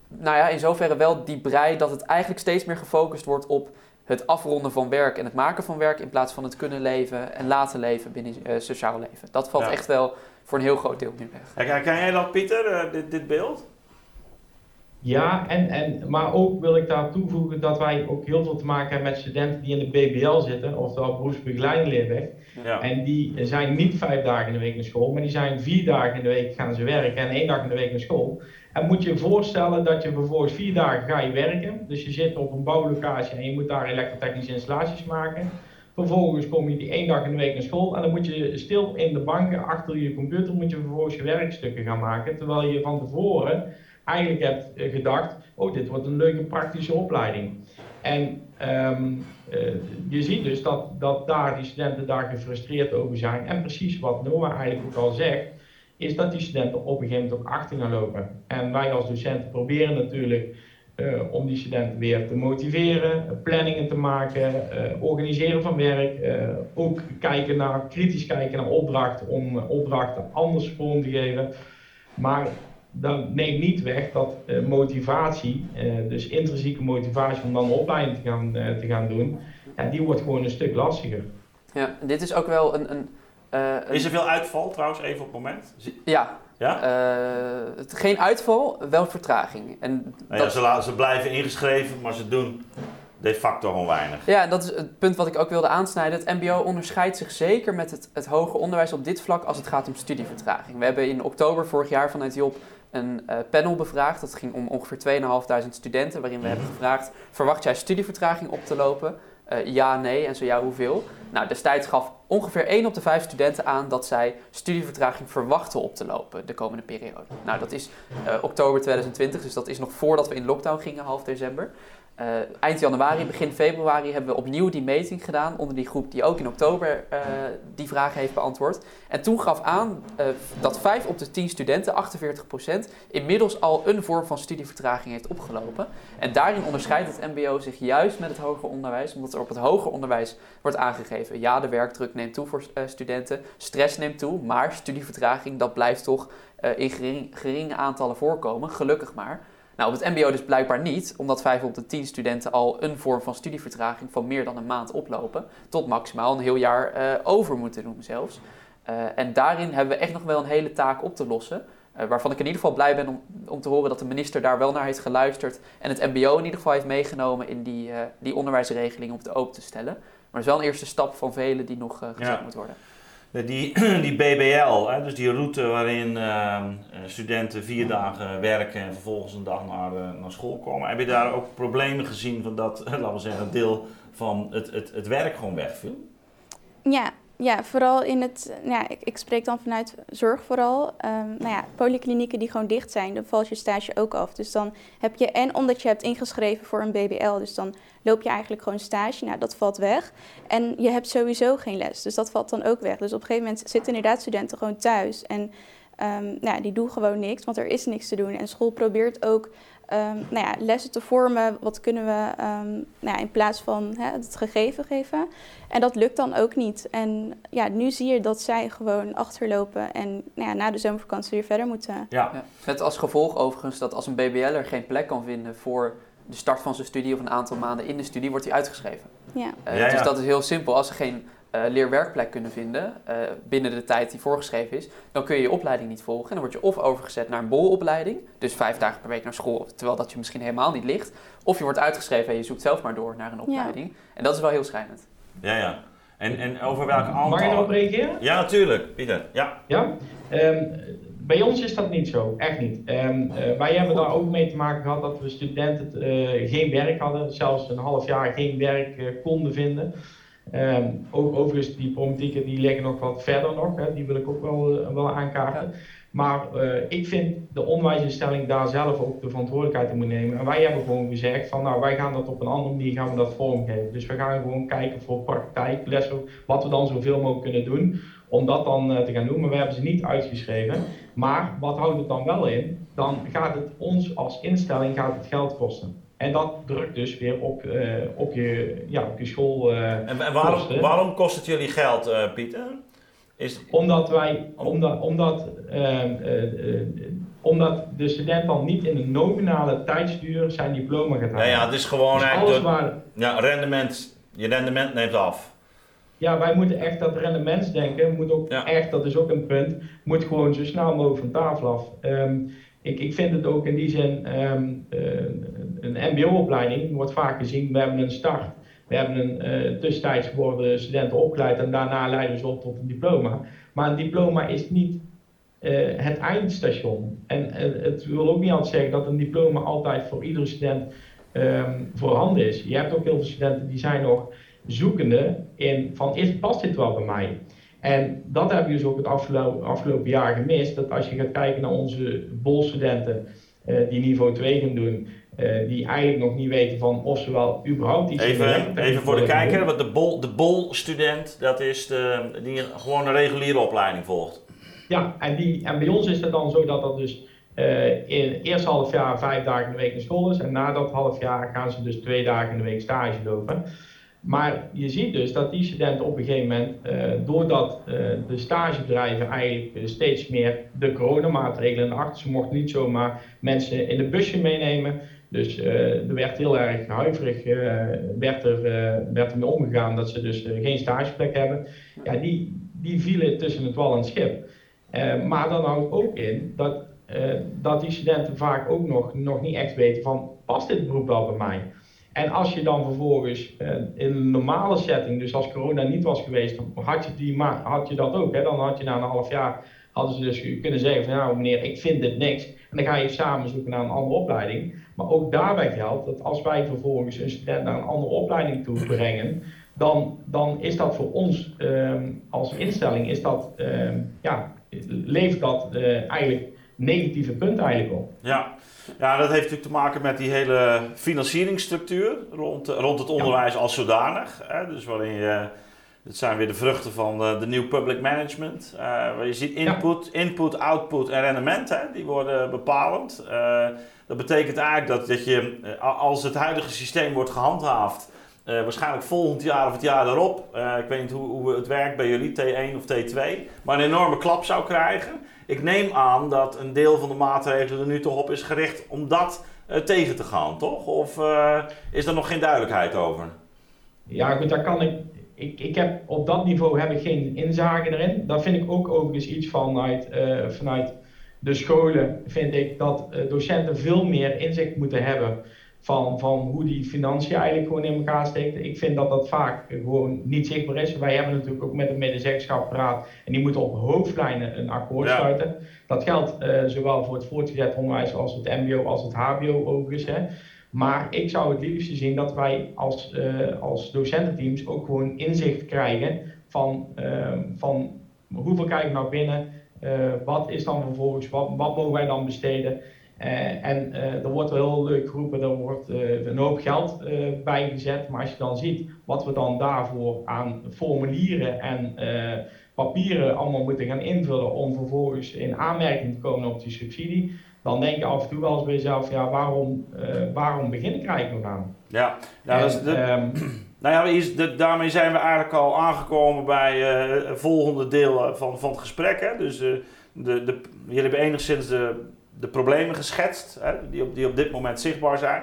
nou ja, in zoverre wel die brei dat het eigenlijk steeds meer gefocust wordt op het afronden van werk en het maken van werk in plaats van het kunnen leven en laten leven binnen uh, sociaal leven. Dat valt echt wel voor een heel groot deel nu weg. Ken jij dat, Pieter, uh, dit, dit beeld? Ja, en, en, maar ook wil ik daar toevoegen dat wij ook heel veel te maken hebben met studenten die in de BBL zitten, oftewel beroepsbegeleiding leerweg. Ja. En die zijn niet vijf dagen in de week naar school, maar die zijn vier dagen in de week gaan ze werken en één dag in de week naar school. En moet je je voorstellen dat je vervolgens vier dagen ga je werken. Dus je zit op een bouwlocatie en je moet daar elektrotechnische installaties maken. Vervolgens kom je die één dag in de week naar school en dan moet je stil in de banken achter je computer moet je vervolgens je werkstukken gaan maken. Terwijl je van tevoren eigenlijk hebt eh, gedacht, oh dit wordt een leuke praktische opleiding. En um, uh, je ziet dus dat, dat daar die studenten daar gefrustreerd over zijn. En precies wat Noah eigenlijk ook al zegt, is dat die studenten op een gegeven moment ook achter gaan lopen. En wij als docenten proberen natuurlijk uh, om die studenten weer te motiveren, planningen te maken, organiseren van werk, ook kijken naar, kritisch kijken naar opdrachten om opdrachten anders vorm te geven. Maar dat neemt niet weg dat motivatie, dus intrinsieke motivatie om dan een opleiding te gaan, te gaan doen, ja, die wordt gewoon een stuk lastiger. Ja, dit is ook wel een, een uh, is er veel uitval trouwens, even op het moment? Ja. ja? Uh, het, geen uitval, wel vertraging. En nou ja, ze, ze, blijven ingeschreven, maar ze doen de facto gewoon weinig. Ja, dat is het punt wat ik ook wilde aansnijden. Het MBO onderscheidt zich zeker met het, het hoger onderwijs op dit vlak als het gaat om studievertraging. We hebben in oktober vorig jaar vanuit Job een uh, panel bevraagd. Dat ging om ongeveer 2.500 studenten, waarin we hebben gevraagd: verwacht jij studievertraging op te lopen? ja, nee en zo ja, hoeveel? Nou, destijds gaf ongeveer 1 op de 5 studenten aan dat zij studievertraging verwachten op te lopen de komende periode. Nou, dat is oktober 2020, dus dat is nog voordat we in lockdown gingen, half december. Uh, eind januari, begin februari hebben we opnieuw die meting gedaan onder die groep die ook in oktober uh, die vragen heeft beantwoord. En toen gaf aan uh, dat 5 op de 10 studenten, 48%, inmiddels al een vorm van studievertraging heeft opgelopen. En daarin onderscheidt het MBO zich juist met het hoger onderwijs, omdat er op het hoger onderwijs wordt aangegeven: ja, de werkdruk neemt toe voor studenten, stress neemt toe, maar studievertraging dat blijft toch in gering, geringe aantallen voorkomen, gelukkig maar. Nou, op het MBO dus blijkbaar niet, omdat 5 op de 10 studenten al een vorm van studievertraging van meer dan een maand oplopen, tot maximaal een heel jaar uh, over moeten doen zelfs. Uh, en daarin hebben we echt nog wel een hele taak op te lossen. Uh, waarvan ik in ieder geval blij ben om, om te horen dat de minister daar wel naar heeft geluisterd. En het MBO in ieder geval heeft meegenomen in die, die onderwijsregeling om het open te stellen. Maar het is wel een eerste stap van vele die nog gezet ja. moet worden. Die, die BBL, hè, dus die route waarin uh, studenten vier dagen werken en vervolgens een dag naar, uh, naar school komen. Heb je daar ook problemen gezien van dat, laten we zeggen, deel van het, het, het werk gewoon wegviel? Ja, ja, vooral in het, ja, ik, ik spreek dan vanuit zorg vooral. Um, nou ja, polyklinieken die gewoon dicht zijn, dan valt je stage ook af. Dus dan heb je, en omdat je hebt ingeschreven voor een BBL, dus dan loop je eigenlijk gewoon stage. Nou, dat valt weg. En je hebt sowieso geen les, dus dat valt dan ook weg. Dus op een gegeven moment zitten inderdaad studenten gewoon thuis. En um, nou, die doen gewoon niks, want er is niks te doen. En school probeert ook um, nou ja, lessen te vormen. Wat kunnen we um, nou ja, in plaats van hè, het gegeven geven? En dat lukt dan ook niet. En ja, nu zie je dat zij gewoon achterlopen en nou ja, na de zomervakantie weer verder moeten. Ja. ja. Met als gevolg overigens dat als een BBL'er geen plek kan vinden voor de start van zijn studie of een aantal maanden in de studie, wordt hij uitgeschreven. Ja. Uh, ja, Dus dat is heel simpel. Als er geen leerwerkplek kunnen vinden uh, binnen de tijd die voorgeschreven is, dan kun je je opleiding niet volgen. En dan word je of overgezet naar een bolopleiding, dus vijf dagen per week naar school, terwijl dat je misschien helemaal niet ligt. Of je wordt uitgeschreven en je zoekt zelf maar door naar een opleiding. Ja. En dat is wel heel schijnend. Ja, ja. En, en over welke aantal... Mag je erop reageren? Ja, natuurlijk. Pieter, ja. Ja? Um, bij ons is dat niet zo, echt niet. Um, uh, wij hebben daar ook mee te maken gehad dat we studenten uh, geen werk hadden, zelfs een half jaar geen werk uh, konden vinden. Um, ook overigens, die problematieken die liggen nog wat verder nog, hè, die wil ik ook wel, wel aankaarten. Ja. Maar ik vind de onderwijsinstelling daar zelf ook de verantwoordelijkheid in moet nemen. En wij hebben gewoon gezegd van nou, wij gaan dat op een andere manier gaan we dat vormgeven. Dus we gaan gewoon kijken voor praktijklessen, wat we dan zoveel mogelijk kunnen doen om dat dan uh, te gaan doen. Maar we hebben ze niet uitgeschreven. Maar wat houdt het dan wel in? Dan gaat het ons als instelling gaat het geld kosten. En dat drukt dus weer op, uh, op, je, ja, op je school. Uh, en waarom, waarom kost het jullie geld, Pieter? Is... Omdat wij, omdat, omdat, ehm, omdat de student dan niet in een nominale tijdsduur zijn diploma gaat halen. Ja, ja het is gewoon dus eigenlijk. Waar... Ja, rendement, je rendement neemt af ja, wij moeten echt dat rendementsdenken, moet ook echt, dat is ook een punt, moet gewoon zo snel mogelijk van tafel af. Um, ik, ik vind het ook in die zin, um, uh, een mbo-opleiding wordt vaak gezien, we hebben een start. We hebben een uh, tussentijds geworden studenten opgeleid en daarna leiden ze op tot een diploma. Maar een diploma is niet uh, het eindstation. En het wil ook niet altijd zeggen dat een diploma altijd voor iedere student um, voorhanden is. Je hebt ook heel veel studenten die zijn nog zoekende in van is, past dit wel bij mij? En dat hebben we dus ook het afgelopen, afgelopen jaar gemist. Dat als je gaat kijken naar onze bolstudenten uh, die niveau 2 gaan doen, uh, die eigenlijk nog niet weten van of ze wel überhaupt iets Even, even voor de kijker, want de bol, de bolstudent, dat is de, die gewoon een reguliere opleiding volgt. Ja, en, die, en bij ons is het dan zo dat dat dus uh, in het eerste half jaar vijf dagen in de week naar school is. En na dat half jaar gaan ze dus twee dagen in de week stage lopen. Maar je ziet dus dat die studenten op een gegeven moment, uh, doordat uh, de stagebedrijven eigenlijk steeds meer de coronamaatregelen achter, ze mochten niet zomaar mensen in de busje meenemen. Dus uh, er werd heel erg huiverig werd er, werd er mee omgegaan dat ze dus geen stageplek hebben. Ja, die, die vielen tussen het wal en het schip. maar dan houdt ook in dat, dat die studenten vaak ook nog, nog niet echt weten van, past dit beroep wel bij mij? En als je dan vervolgens uh, in een normale setting, dus als corona niet was geweest, had je, die had je dat ook. Hè? Dan had je na een half jaar hadden ze dus kunnen zeggen van nou meneer, ik vind dit niks. En dan ga je samen zoeken naar een andere opleiding. Maar ook daarbij geldt dat als wij vervolgens een student naar een andere opleiding toe brengen, dan, dan is dat voor ons ehm, als instelling, is dat, ehm, ja, levert dat uh, eigenlijk negatieve punten eigenlijk op. Ja. ja, dat heeft natuurlijk te maken met die hele financieringsstructuur rond, rond het onderwijs als zodanig. Hè? Dus waarin je dit zijn weer de vruchten van de, de New Public Management. Uh, waar je ziet input, input, output en rendement, hè, die worden bepalend. Uh, dat betekent eigenlijk dat, dat je, eh, als het huidige systeem wordt gehandhaafd, uh, waarschijnlijk volgend jaar of het jaar daarop, ik weet niet hoe, hoe het werkt bij jullie, T1 of T2, maar een enorme klap zou krijgen. Ik neem aan dat een deel van de maatregelen er nu toch op is gericht om dat tegen te gaan, toch? Of is er nog geen duidelijkheid over? Ja, goed, daar kan ik ik, ik heb, op dat niveau heb ik geen inzage erin. Dat vind ik ook overigens iets vanuit, uh, vanuit de scholen, vind ik dat docenten veel meer inzicht moeten hebben van, van hoe die financiën eigenlijk gewoon in elkaar steken. Ik vind dat dat vaak gewoon niet zichtbaar is. Wij hebben natuurlijk ook met de medezeggenschap gepraat en die moeten op hoofdlijnen een akkoord sluiten. Dat geldt uh, zowel voor het voortgezet onderwijs als het mbo als het hbo overigens. Hè. Maar ik zou het liefst zien dat wij als, uh, als docententeams ook gewoon inzicht krijgen van, uh, van hoeveel krijgen we nou binnen, uh, wat is dan vervolgens, wat, wat mogen wij dan besteden. Uh, en er wordt wel heel leuk geroepen, er wordt een hoop geld bijgezet. Maar als je dan ziet wat we dan daarvoor aan formulieren en papieren allemaal moeten gaan invullen om vervolgens in aanmerking te komen op die subsidie, dan denk je af en toe wel eens bij jezelf, ja, waarom, uh, waarom begin ik eigenlijk nog aan? Ja, nou, dat is de, um, nou ja, is de, daarmee zijn we eigenlijk al aangekomen bij uh, het volgende deel van, van het gesprek. Hè? Dus uh, de, de, jullie hebben enigszins de, de problemen geschetst hè? Die, op, die op dit moment zichtbaar zijn.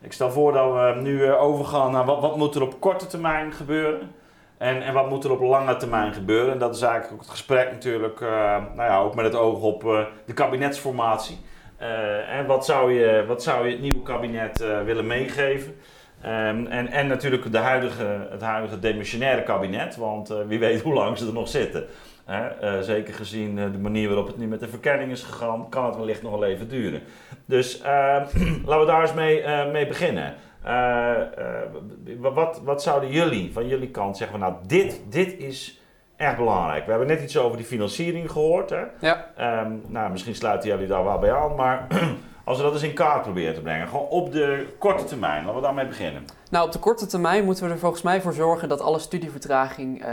Ik stel voor dat we nu overgaan naar wat, wat moet er op korte termijn gebeuren. En, en wat moet er op lange termijn gebeuren? En dat is eigenlijk ook het gesprek natuurlijk, uh, nou ja, ook met het oog op uh, de kabinetsformatie. En wat zou, je, wat zou je het nieuwe kabinet willen meegeven? Um, en, en natuurlijk de huidige, het huidige demissionaire kabinet, want wie weet hoe lang ze er nog zitten. Zeker gezien de manier waarop het nu met de verkenning is gegaan, kan het wellicht nog wel even duren. Dus laten we daar eens mee, mee beginnen. Wat, wat zouden jullie van jullie kant zeggen van nou, dit, dit is echt belangrijk. We hebben net iets over die financiering gehoord. Hè? Ja. Um, nou, misschien sluiten jullie daar wel bij aan, maar als we dat eens in kaart proberen te brengen, gewoon op de korte termijn, laten we daarmee beginnen. Nou, op de korte termijn moeten we er volgens mij voor zorgen dat alle studievertraging uh,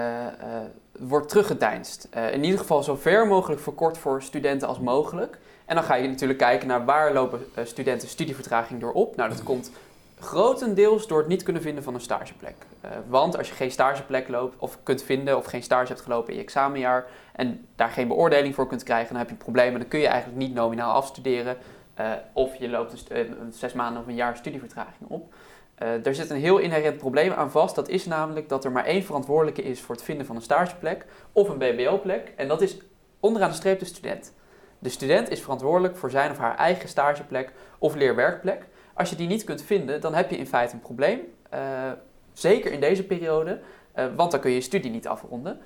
wordt teruggedeinst. in ieder geval zo ver mogelijk verkort voor studenten als mogelijk. En dan ga je natuurlijk kijken naar waar lopen studenten studievertraging door op. Nou, dat komt Grotendeels door het niet kunnen vinden van een stageplek. Uh, want als je geen stageplek loopt of kunt vinden of geen stage hebt gelopen in je examenjaar en daar geen beoordeling voor kunt krijgen, dan heb je een probleem en dan kun je eigenlijk niet nominaal afstuderen. Of je loopt een, zes maanden of een jaar studievertraging op. Uh, er zit een heel inherent probleem aan vast. Dat is namelijk dat er maar één verantwoordelijke is voor het vinden van een stageplek of een BBO-plek. En dat is onderaan de streep de student. De student is verantwoordelijk voor zijn of haar eigen stageplek of leerwerkplek. Als je die niet kunt vinden, dan heb je in feite een probleem. Uh, zeker in deze periode, uh, want dan kun je je studie niet afronden.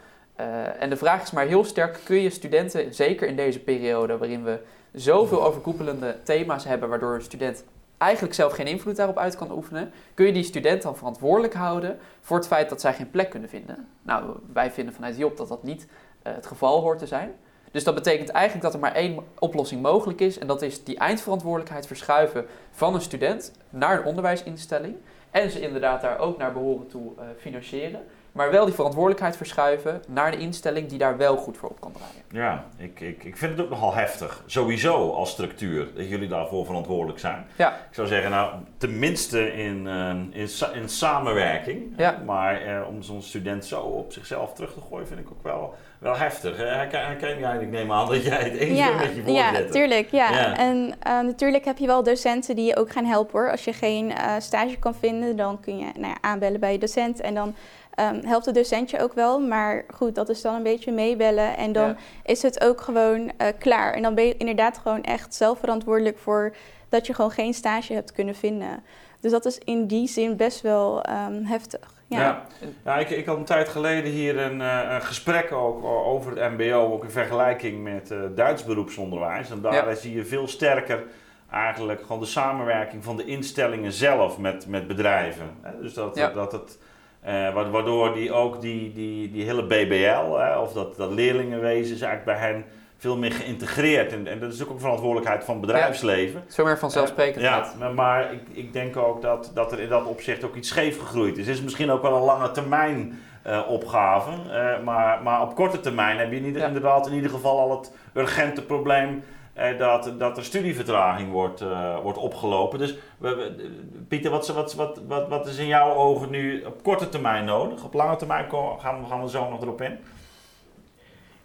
En de vraag is maar heel sterk, kun je studenten, zeker in deze periode waarin we zoveel overkoepelende thema's hebben, waardoor een student eigenlijk zelf geen invloed daarop uit kan oefenen, kun je die student dan verantwoordelijk houden voor het feit dat zij geen plek kunnen vinden? Nou, wij vinden vanuit Job dat dat niet het geval hoort te zijn. Dus dat betekent eigenlijk dat er maar één oplossing mogelijk is. En dat is die eindverantwoordelijkheid verschuiven van een student naar een onderwijsinstelling. En ze inderdaad daar ook naar behoren toe uh, financieren. Maar wel die verantwoordelijkheid verschuiven naar de instelling die daar wel goed voor op kan draaien. Ja, ik, ik, ik vind het ook nogal heftig. Sowieso als structuur, dat jullie daarvoor verantwoordelijk zijn. Ja. Ik zou zeggen, nou, tenminste in, uh, in, in, samenwerking. Ja. Maar uh, om zo'n student zo op zichzelf terug te gooien, vind ik ook wel wel heftig. Herken jij, ik neem aan dat jij het eens ja, bent met je voorzitter. Ja, tuurlijk. Ja. ja. En uh, natuurlijk heb je wel docenten die je ook gaan helpen hoor. Als je geen uh, stage kan vinden, dan kun je nou ja, aanbellen bij je docent. En dan um, helpt de docentje ook wel. Maar goed, dat is dan een beetje meebellen. En dan ja. is het ook gewoon uh, klaar. En dan ben je inderdaad gewoon echt zelf verantwoordelijk voor dat je gewoon geen stage hebt kunnen vinden. Dus dat is in die zin best wel um, heftig. Ja. ja. ik, ik had een tijd geleden hier een, een gesprek ook over het MBO, ook in vergelijking met Duits beroepsonderwijs. En daar zie je veel sterker eigenlijk gewoon de samenwerking van de instellingen zelf met, met bedrijven. Dus dat, dat het, uh, waardoor die ook die, die, die hele BBL, hè, of dat, dat leerlingenwezen, is eigenlijk bij hen veel meer geïntegreerd. En, en dat is ook een verantwoordelijkheid van het bedrijfsleven. Ja, zo meer vanzelfsprekendheid. Uh, ja, maar ik, ik denk ook dat, dat er in dat opzicht ook iets scheef gegroeid is. Het is misschien ook wel een lange termijn uh, opgave. maar, maar op korte termijn heb je niet, inderdaad in ieder geval al het urgente probleem eh, dat, dat er studievertraging wordt, uh, wordt opgelopen. Dus we, Pieter, wat, wat, wat, wat, wat is in jouw ogen nu op korte termijn nodig? Op lange termijn gaan, gaan we zo nog erop in.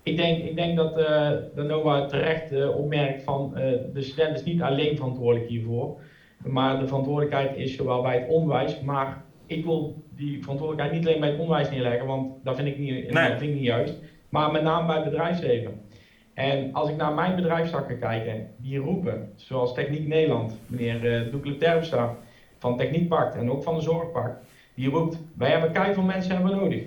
Ik denk, ik denk dat uh, de NOAA terecht uh, opmerkt van de student is niet alleen verantwoordelijk hiervoor. Maar de verantwoordelijkheid is zowel bij het onderwijs, maar ik wil die verantwoordelijkheid niet alleen bij het onderwijs neerleggen, want dat vind ik niet, nee. dat vind ik niet juist. Maar met name bij het bedrijfsleven. En als ik naar mijn bedrijfstakken kijk, die roepen, zoals Techniek Nederland, meneer uh, Doekle Terpstra van Techniekpact en ook van de Zorgpact, die roept, wij hebben keihard veel mensen hebben nodig.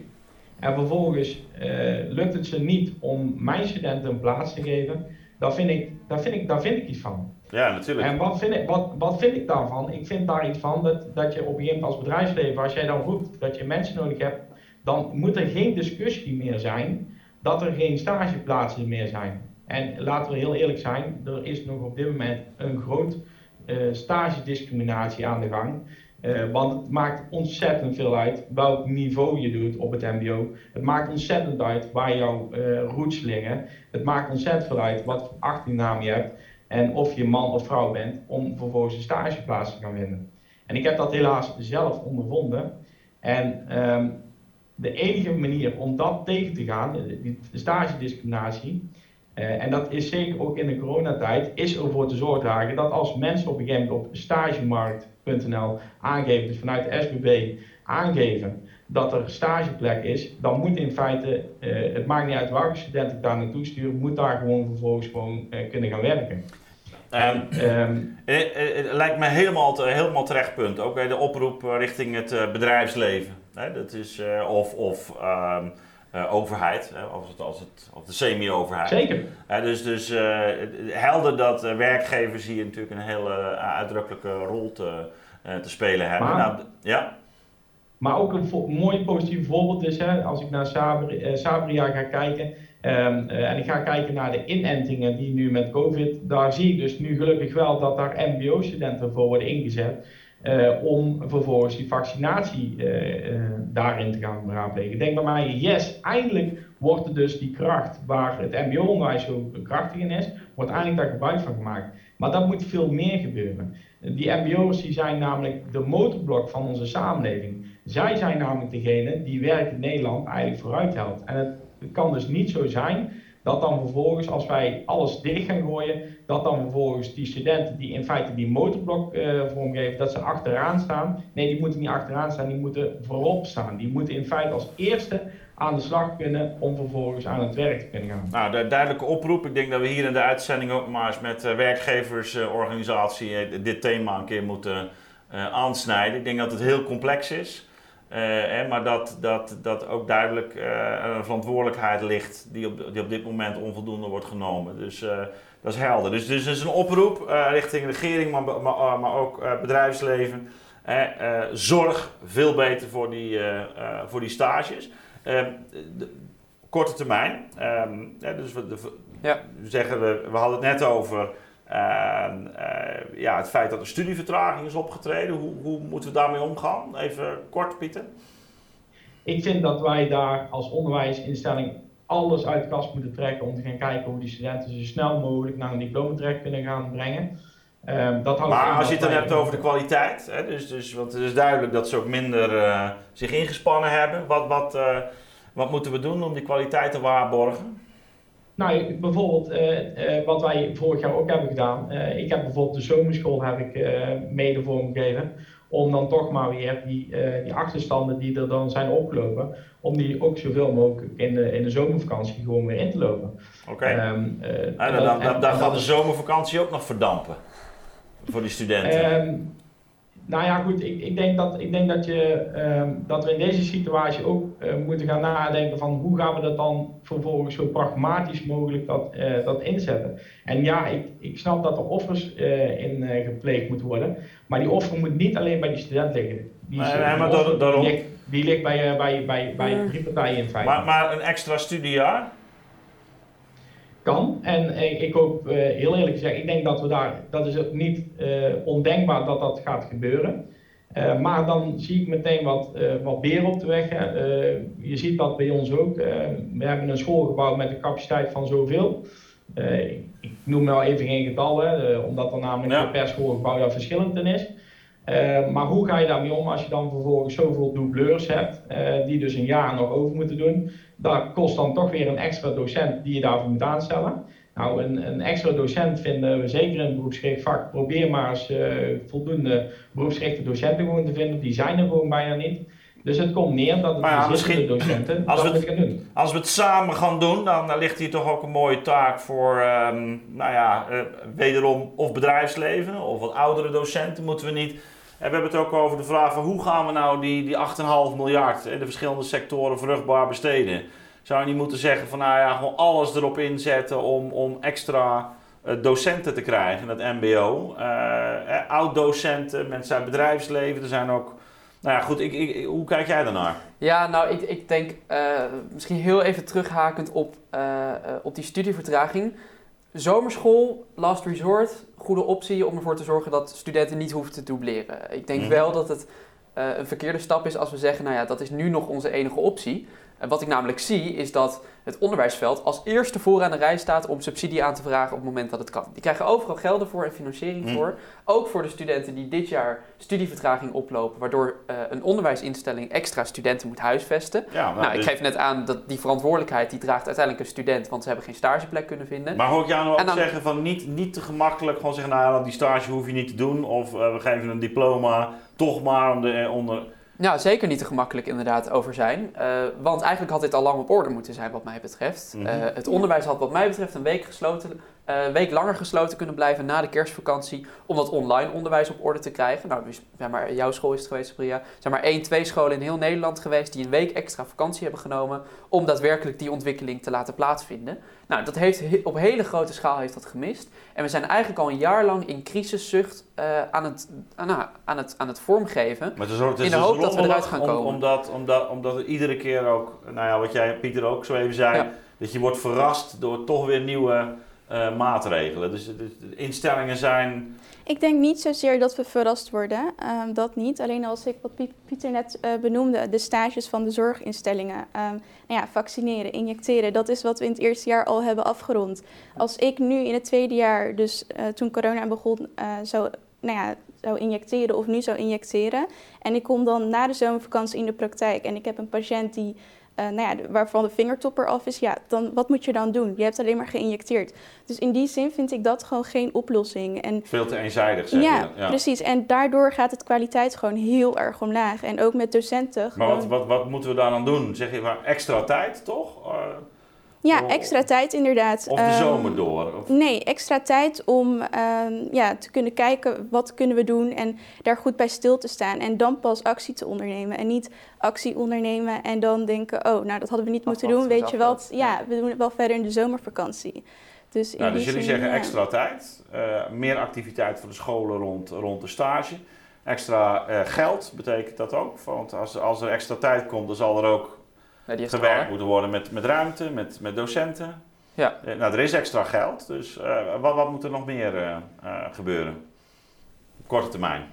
En vervolgens uh, lukt het ze niet om mijn studenten een plaats te geven, dan vind ik, daar vind ik, daar vind ik iets van. Ja, natuurlijk. En wat vind ik, wat, wat vind ik daarvan? Ik vind daar iets van dat, dat je op een gegeven moment als bedrijfsleven, als jij dan roept dat je mensen nodig hebt, dan moet er geen discussie meer zijn dat er geen stageplaatsen meer zijn. En laten we heel eerlijk zijn, er is nog op dit moment een groot uh, stagediscriminatie aan de gang. Uh, want het maakt ontzettend veel uit welk niveau je doet op het MBO. Het maakt ontzettend uit waar jouw uh, roots liggen. Het maakt ontzettend veel uit wat voor achternaam je hebt en of je man of vrouw bent om vervolgens een stageplaats te gaan winnen. En ik heb dat helaas zelf ondervonden. En um, de enige manier om dat tegen te gaan, die stagediscriminatie, uh, en dat is zeker ook in de coronatijd, is ervoor te zorgen dat als mensen op een gegeven moment op stagemarkt.nl aangeven, dus vanuit de SBB aangeven dat er stageplek is, dan moet in feite, uh, het maakt niet uit welke student ik daar naartoe stuur, moet daar gewoon vervolgens gewoon uh, kunnen gaan werken. En, um, het lijkt me helemaal, helemaal terecht punt. Ook bij de oproep richting het bedrijfsleven. Hè, dat is, of of um, uh, overheid, als het, als het, of de semi-overheid. Zeker. Uh, dus dus uh, helder dat werkgevers hier natuurlijk een hele uitdrukkelijke rol te, te spelen hebben. Maar, nou, ja? maar ook een mooi positief voorbeeld is, hè, als ik naar Sabri, Sabria ga kijken um, en ik ga kijken naar de inentingen die nu met COVID, daar zie ik dus nu gelukkig wel dat daar MBO-studenten voor worden ingezet. Uh, om vervolgens die vaccinatie uh, uh, daarin te gaan raadplegen. Denk bij mij, yes, eindelijk wordt er dus die kracht waar het mbo-onderwijs zo krachtig in is, wordt eindelijk daar gebruik van gemaakt. Maar dat moet veel meer gebeuren. Die mbo'ers die zijn namelijk de motorblok van onze samenleving. Zij zijn namelijk degene die werk in Nederland eigenlijk vooruit helpt. En het kan dus niet zo zijn dat dan vervolgens, als wij alles dicht gaan gooien, dat dan vervolgens die studenten die in feite die motorblok uh, vormgeven, dat ze achteraan staan. Nee, die moeten niet achteraan staan, die moeten voorop staan. Die moeten in feite als eerste aan de slag kunnen om vervolgens aan het werk te kunnen gaan. Nou, de duidelijke oproep. Ik denk dat we hier in de uitzending ook maar eens met de werkgeversorganisatie dit thema een keer moeten aansnijden. Ik denk dat het heel complex is. Uh, maar dat, dat, dat ook duidelijk uh, een verantwoordelijkheid ligt die op, die op dit moment onvoldoende wordt genomen. Dus uh, dat is helder. Dus, dus het is een oproep richting regering, maar, maar, maar ook bedrijfsleven. zorg veel beter voor die, voor die stages. De, korte termijn. dus we, de, ja. zeggen we, we hadden het net over uh, ja, het feit dat er studievertraging is opgetreden, hoe, hoe moeten we daarmee omgaan? Even kort, Pieter. Ik vind dat wij daar als onderwijsinstelling alles uit de kast moeten trekken om te gaan kijken hoe die studenten zo snel mogelijk naar een diploma terecht kunnen gaan brengen. Uh, dat maar als je het dan hebt over de kwaliteit, hè, dus, dus, want het is duidelijk dat ze ook minder uh, zich ingespannen hebben. Wat, wat, uh, wat moeten we doen om die kwaliteit te waarborgen? Nou, bijvoorbeeld uh, uh, wat wij vorig jaar ook hebben gedaan. Uh, ik heb bijvoorbeeld de zomerschool heb ik, mede vormgegeven. Om dan toch maar weer die, die achterstanden die er dan zijn opgelopen. Om die ook zoveel mogelijk in de, in de zomervakantie gewoon weer in te lopen. Oké. Okay. Um, dan, dan, dan, dan gaat de zomervakantie ook nog verdampen. Voor die studenten. Um, nou ja, goed, ik, ik, denk, dat, ik denk dat, je, ehm, dat we in deze situatie ook uh, moeten gaan nadenken van hoe gaan we dat dan vervolgens zo pragmatisch mogelijk dat, uh, dat inzetten. En ja, ik, ik snap dat er offers uh, in gepleegd moeten worden, maar die offer moet niet alleen bij die student liggen. Die, nee, nee, maar offer, daarom... die, ligt, die ligt bij, bij, bij, bij drie partijen in feite. Maar, maar een extra studiejaar? Kan. En ik hoop, heel eerlijk gezegd, ik denk dat we daar, dat is ook niet ondenkbaar dat dat gaat gebeuren. Uh, maar dan zie ik meteen wat, uh, wat beren op de weg. Uh, je ziet dat bij ons ook. we hebben een schoolgebouw met een capaciteit van zoveel. Ik, ik, noem nou even geen getallen, omdat er namelijk ja. per schoolgebouw daar verschillend in is. Maar hoe ga je daarmee om als je dan vervolgens zoveel doubleurs hebt, die dus een jaar nog over moeten doen? Dat kost dan toch weer een extra docent die je daarvoor moet aanstellen. Nou, een, een, extra docent vinden we zeker in het beroepsgericht vak. Probeer maar eens uh, voldoende beroepsgerichte docenten gewoon te vinden. Die zijn er gewoon bijna niet. Dus het komt neer dat het misschien, docenten als we, het, gaan doen. Als we het samen gaan doen, dan, dan ligt hier toch ook een mooie taak voor, um, nou ja, uh, wederom of bedrijfsleven of wat oudere docenten moeten we niet. En we hebben het ook over de vraag van hoe gaan we nou die, die 8,5 miljard in de verschillende sectoren vruchtbaar besteden. Zou je niet moeten zeggen van nou ja, gewoon alles erop inzetten om, om extra uh, docenten te krijgen in het MBO. Uh, eh, Oud-docenten, mensen uit bedrijfsleven, er zijn ook. Nou ja, goed, ik, ik, hoe kijk jij daarnaar? Ja, nou, ik, ik denk misschien heel even terughakend op, op die studievertraging. Zomerschool, last resort, goede optie om ervoor te zorgen dat studenten niet hoeven te dubleren. Ik denk mm. wel dat het een verkeerde stap is als we zeggen, nou ja, dat is nu nog onze enige optie. En wat ik namelijk zie, is dat het onderwijsveld als eerste vooraan de rij staat om subsidie aan te vragen op het moment dat het kan. Die krijgen overal gelden voor en financiering hm. voor. Ook voor de studenten die dit jaar studievertraging oplopen, waardoor uh, een onderwijsinstelling extra studenten moet huisvesten. Ja, nou, ik geef net aan dat die verantwoordelijkheid die draagt uiteindelijk een student, want ze hebben geen stageplek kunnen vinden. Maar hoor ik jou nou ook zeggen van niet, niet te gemakkelijk gewoon zeggen, nou die stage hoef je niet te doen of uh, we geven een diploma toch maar om de onder nou, zeker niet te gemakkelijk inderdaad over zijn. Uh, want eigenlijk had dit al lang op orde moeten zijn wat mij betreft. Mm het onderwijs had wat mij betreft een week gesloten uh, week langer gesloten kunnen blijven na de kerstvakantie om dat online onderwijs op orde te krijgen. Nou, dus, maar jouw school is het geweest, Priya. Er zijn maar één, twee scholen in heel Nederland geweest die een week extra vakantie hebben genomen om daadwerkelijk die ontwikkeling te laten plaatsvinden. Nou, dat heeft op hele grote schaal heeft dat gemist. En we zijn eigenlijk al een jaar lang in crisiszucht uh, aan, het, uh, aan, het, aan het vormgeven. Maar het is, in de hoop dat we eruit gaan komen. Omdat, omdat, omdat het iedere keer ook, nou ja, wat jij Pieter ook zo even zei, dat je wordt verrast door toch weer nieuwe uh, maatregelen. Dus, dus, de instellingen zijn. Ik denk niet zozeer dat we verrast worden, uh, dat niet. Alleen als ik wat Pieter net uh, benoemde, de stages van de zorginstellingen. Um, nou ja, vaccineren, injecteren, dat is wat we in het eerste jaar al hebben afgerond. Als ik nu in het tweede jaar, dus eh, toen corona begon, zou, nou ja, zou injecteren of nu zou injecteren. En ik kom dan na de zomervakantie in de praktijk en ik heb een patiënt die uh, nou ja, waarvan de vingertopper af is, ja, dan wat moet je dan doen? Je hebt alleen maar geïnjecteerd. Dus in die zin vind ik dat gewoon geen oplossing. En, Veel te eenzijdig, zeg ja, ja, precies. En daardoor gaat het kwaliteit gewoon heel erg omlaag. En ook met docenten. Maar wat, wat, wat moeten we daar dan doen? Zeg je maar extra tijd, toch? Uh, ja, oh. extra tijd inderdaad. Of de ehm, zomer door? Of? Nee, extra tijd om ehm, ja, te kunnen kijken wat kunnen we doen en daar goed bij stil te staan. En dan pas actie te ondernemen. En niet actie ondernemen en dan denken, oh, nou dat hadden we niet moeten doen. Weet je wat, ja, we doen het wel verder in de zomervakantie. Dus, nou, dus jullie zeggen extra tijd, uh, meer activiteit voor de scholen rond, rond de stage. Extra uh, geld betekent dat ook, want als, als er extra tijd komt, dan zal er ook Nee, gewerkt moeten worden met, met ruimte, met, met docenten. Ja. Eh, nou, er is extra geld, dus uh, wat, wat moet er nog meer uh, gebeuren? Op korte termijn.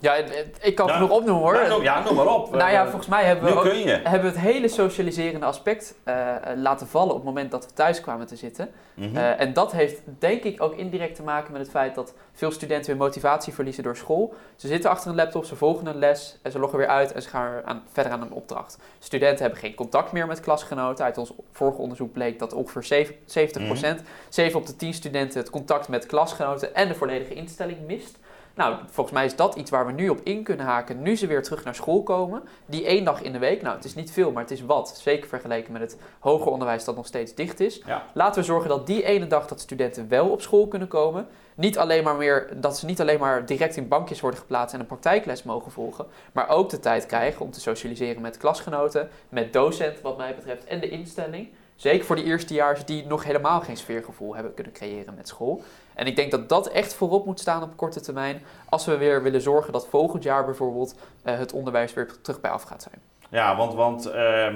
Ja, ik kan het nog opnoemen hoor. Nou, ja, noem maar op. Nou ja, volgens mij hebben we, ook, hebben we het hele socialiserende aspect uh, laten vallen op het moment dat we thuis kwamen te zitten. Mm en dat heeft denk ik ook indirect te maken met het feit dat veel studenten weer motivatie verliezen door school. Ze zitten achter een laptop, ze volgen een les en ze loggen weer uit en ze gaan aan, verder aan een opdracht. Studenten hebben geen contact meer met klasgenoten. Uit ons vorige onderzoek bleek dat ongeveer 7, 70%, mm 7 op de 10 studenten het contact met klasgenoten en de volledige instelling mist. Nou, volgens mij is dat iets waar we nu op in kunnen haken. Nu ze weer terug naar school komen. Die één dag in de week, nou het is niet veel, maar het is wat. Zeker vergeleken met het hoger onderwijs dat nog steeds dicht is. Ja. Laten we zorgen dat die ene dag dat studenten wel op school kunnen komen. Niet alleen maar meer, dat ze niet alleen maar direct in bankjes worden geplaatst en een praktijkles mogen volgen. Maar ook de tijd krijgen om te socialiseren met klasgenoten, met docenten wat mij betreft en de instelling. Zeker voor die eerstejaars die nog helemaal geen sfeergevoel hebben kunnen creëren met school. En ik denk dat dat echt voorop moet staan op korte termijn. Als we weer willen zorgen dat volgend jaar bijvoorbeeld uh, het onderwijs weer terug bij af gaat zijn. Ja, want, want uh,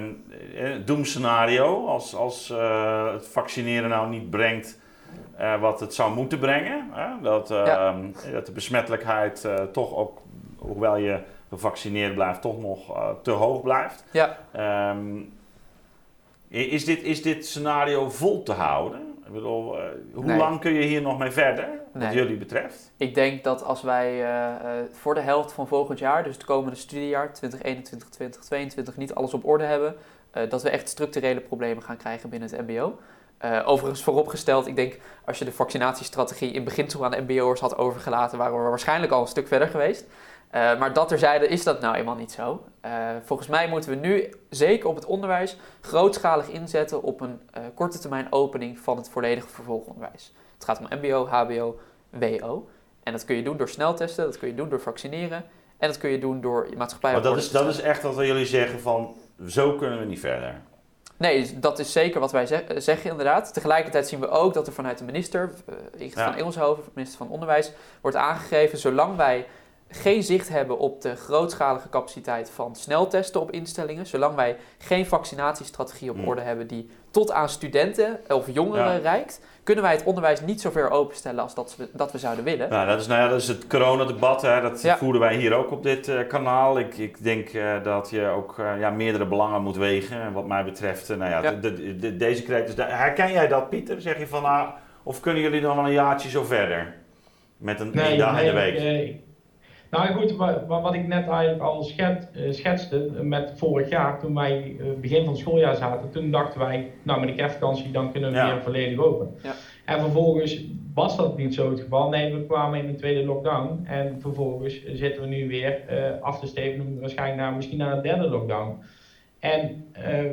doemscenario, als, als uh, het vaccineren nou niet brengt wat het zou moeten brengen. Dat, ja. dat de besmettelijkheid toch ook, hoewel je gevaccineerd blijft, toch nog te hoog blijft. Ja. Um, is, dit, is dit scenario vol te houden? Ik bedoel, uh, hoe Nee. lang kun je hier nog mee verder, wat Nee. jullie betreft? Ik denk dat als wij eh, eh, voor de helft van volgend jaar, dus het komende studiejaar 2021, 2022, niet alles op orde hebben, eh, dat we echt structurele problemen gaan krijgen binnen het MBO. Eh, overigens vooropgesteld, ik denk als je de vaccinatiestrategie in beginsel aan de MBO'ers had overgelaten, waren we waarschijnlijk al een stuk verder geweest. Eh, maar dat terzijde is dat nou eenmaal niet zo. Eh, volgens mij moeten we nu, zeker op het onderwijs, grootschalig inzetten op een eh, korte termijn opening van het volledige vervolgonderwijs. Het gaat om MBO, HBO, WO. En dat kun je doen door sneltesten, dat kun je doen door vaccineren en dat kun je doen door je maatschappij Maar dat is, dat is echt wat jullie zeggen van, zo kunnen we niet verder. Nee, dat is zeker wat wij zeg- zeggen inderdaad. Tegelijkertijd zien we ook dat er vanuit de minister, Ingrid Ja. van Engelshoven, minister van Onderwijs, wordt aangegeven, zolang wij geen zicht hebben op de grootschalige capaciteit van sneltesten op instellingen, zolang wij geen vaccinatiestrategie op Hmm. orde hebben die tot aan studenten of jongeren Ja. reikt, kunnen wij het onderwijs niet zo ver openstellen als dat we, dat we zouden willen. Nou, dat is, nou ja, dat is het coronadebat. Hè. Dat Ja. voeren wij hier ook op dit eh, kanaal. Ik, ik denk eh, dat je ook eh, ja, meerdere belangen moet wegen. En wat mij betreft, nou ja, Ja. de- de- de- deze kreet is... daar- Herken jij dat, Pieter? Zeg je van, nou, of kunnen jullie dan wel een jaartje zo verder? Met een één dag in de week? Nou goed, wat, wat ik net eigenlijk al schet, eh, schetste eh, met vorig jaar, toen wij eh, begin van het schooljaar zaten, toen dachten wij, nou met de kerstvakantie dan kunnen we Ja. weer volledig open. Ja. En vervolgens was dat niet zo het geval. Nee, we kwamen in de tweede lockdown en vervolgens zitten we nu weer eh, af te stevenen, waarschijnlijk naar, misschien naar een derde lockdown. En eh,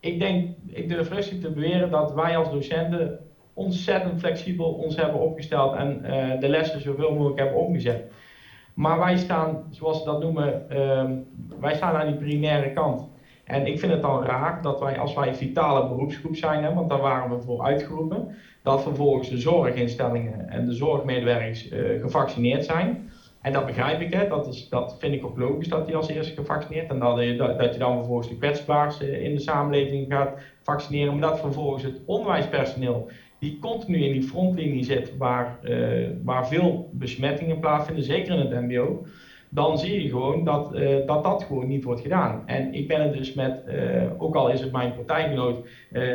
ik denk, ik durf rustig te beweren dat wij als docenten ontzettend flexibel ons hebben opgesteld en eh, de lessen zoveel mogelijk hebben omgezet. Maar wij staan, zoals ze dat noemen, ehm, wij staan aan die primaire kant. En ik vind het dan raar dat wij, als wij een vitale beroepsgroep zijn, hè, want daar waren we voor uitgeroepen, dat vervolgens de zorginstellingen en de zorgmedewerkers eh, gevaccineerd zijn. En dat begrijp ik, hè. Dat, is, dat vind ik ook logisch dat die als eerste gevaccineerd. En dat je, dat, dat je dan vervolgens de kwetsbaarste in de samenleving gaat vaccineren. Maar dat vervolgens het onderwijspersoneel, die continu in die frontlinie zit, waar, eh, waar veel besmettingen plaatsvinden, zeker in het MBO. Dan zie je gewoon dat, eh, dat dat gewoon niet wordt gedaan. En ik ben het dus met, eh, ook al is het mijn partijgenoot,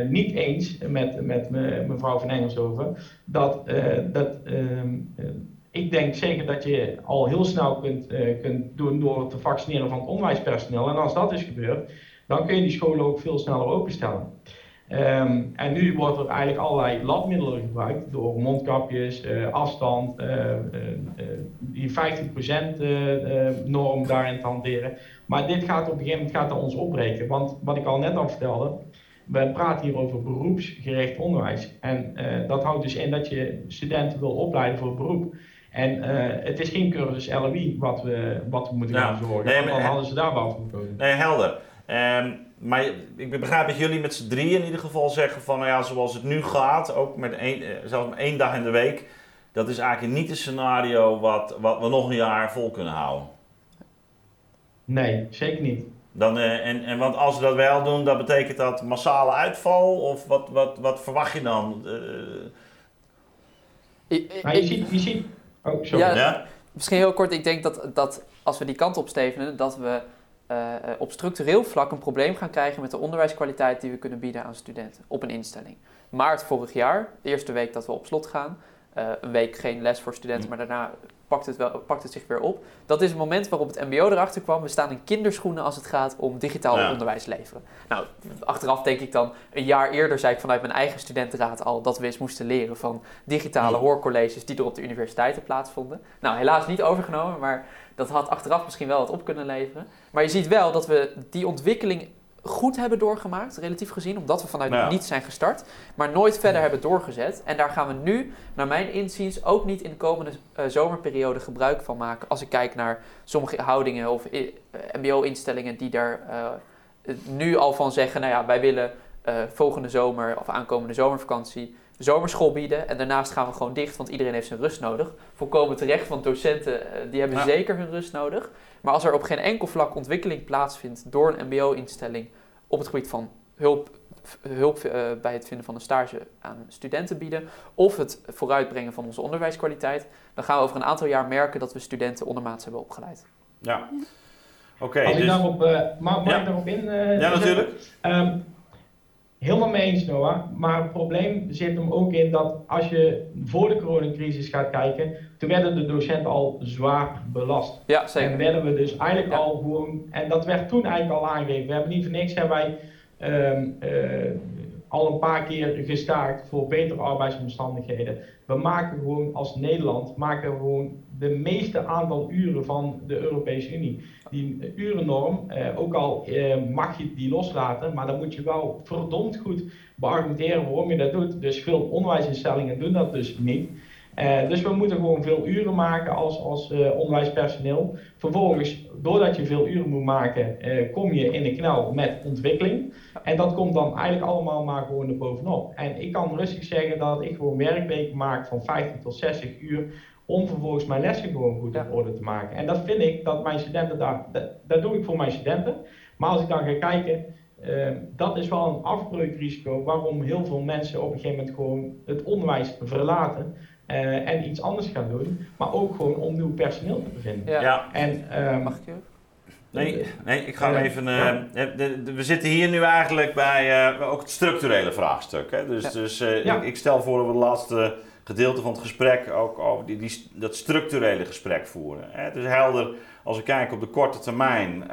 niet eens met, met me- mevrouw van Engelshoven, dat, dat ehm, eh, ik denk zeker dat je al heel snel kunt, kunt doen door te vaccineren van het onderwijspersoneel. En als dat is gebeurd, dan kun je die scholen ook veel sneller openstellen. Ehm, en nu wordt er eigenlijk allerlei labmiddelen gebruikt door mondkapjes, eh, afstand, eh, eh, die 50% eh, eh, norm daarin te hanteren. Maar dit gaat op een gegeven moment gaat dat ons opbreken. Want wat ik al net al vertelde, we praten hier over beroepsgericht onderwijs. En dat houdt dus in dat je studenten wil opleiden voor beroep. En het is geen cursus LOI wat we, wat we moeten Ja. gaan zorgen. Nee, dan hadden ze daar wel voor gekozen. Nee, helder. Ehm, maar ik begrijp dat jullie met z'n drieën in ieder geval zeggen van, nou ja, zoals het nu gaat, ook met één, eh, zelfs met één dag in de week, dat is eigenlijk niet een scenario wat, wat we nog een jaar vol kunnen houden. Nee, zeker niet. Dan, eh, en, en want als we dat wel doen, dan betekent dat massale uitval? Of wat, wat, wat verwacht je dan? Eh, Ik- ik- Maar je ik- ziet, je ziet... Oh, sorry. Ja, ja? Misschien heel kort, ik denk dat, dat als we die kant op stevenen, dat we eh, eh, op structureel vlak een probleem gaan krijgen met de onderwijskwaliteit die we kunnen bieden aan studenten op een instelling. Maart vorig jaar, de eerste week dat we op slot gaan, een week geen les voor studenten, maar daarna pakt het, wel, pakt het zich weer op. Dat is het moment waarop het MBO erachter kwam. We staan in kinderschoenen als het gaat om digitaal onderwijs leveren. Nou, achteraf denk ik dan, een jaar eerder zei ik vanuit mijn eigen studentenraad al dat we eens moesten leren van digitale hoorcolleges die er op de universiteiten plaatsvonden. Nou, helaas niet overgenomen, maar dat had achteraf misschien wel wat op kunnen leveren. Maar je ziet wel dat we die ontwikkeling goed hebben doorgemaakt, relatief gezien, omdat we vanuit nou. niets zijn gestart, maar nooit verder hebben doorgezet. En daar gaan we nu, naar mijn inziens, ook niet in de komende uh, zomerperiode gebruik van maken. Als ik kijk naar sommige houdingen of uh, MBO-instellingen die daar uh, nu al van zeggen: nou ja, wij willen volgende zomer of aankomende zomervakantie zomerschool bieden. En daarnaast gaan we gewoon dicht, want iedereen heeft zijn rust nodig. Volkomen terecht, want docenten die hebben zeker hun rust nodig. Maar als er op geen enkel vlak ontwikkeling plaatsvindt door een MBO-instelling op het gebied van hulp, hulp uh, bij het vinden van een stage aan studenten bieden of het vooruitbrengen van onze onderwijskwaliteit, dan gaan we over een aantal jaar merken dat we studenten ondermaats hebben opgeleid. Ja. Oké. Als dus... daarop, uh, mag, mag ik daarop in? Uh, ja, natuurlijk. Um, Helemaal mee eens, Noah. Maar het probleem zit hem ook in dat als je voor de coronacrisis gaat kijken, toen werden de docenten al zwaar belast. Ja, zeker. En werden we dus eigenlijk al gewoon, en dat werd toen eigenlijk al aangegeven. We hebben niet voor niks, hebben wij um, uh, al een paar keer gestaakt voor betere arbeidsomstandigheden. We maken gewoon als Nederland maken we gewoon de meeste aantal uren van de Europese Unie. Die urennorm, eh, ook al eh, mag je die loslaten, maar dan moet je wel verdomd goed beargumenteren waarom je dat doet. Dus veel onderwijsinstellingen doen dat dus niet. Uh, dus we moeten gewoon veel uren maken als, als uh, onderwijspersoneel. Vervolgens, doordat je veel uren moet maken, uh, kom je in de knel met ontwikkeling. En dat komt dan eigenlijk allemaal maar gewoon er bovenop. En ik kan rustig zeggen dat ik gewoon werkweken maak van 50 tot 60 uur om vervolgens mijn lessen gewoon goed op orde te maken. En dat vind ik dat mijn studenten daar, dat, dat doe ik voor mijn studenten. Maar als ik dan ga kijken, uh, dat is wel een afbreukrisico waarom heel veel mensen op een gegeven moment gewoon het onderwijs verlaten. Uh, en iets anders gaan doen, maar ook gewoon om nieuw personeel te bevinden. Ja. ja. En, uh, Mag ik je? Nee, nee, ik ga even. Uh, de, de, we zitten hier nu eigenlijk bij uh, ook het structurele vraagstuk. Hè? Dus, ja. dus uh, ik, ik, stel voor dat we de laatste gedeelte van het gesprek ook over die, die, dat structurele gesprek voeren. Hè? Het is helder als we kijken op de korte termijn,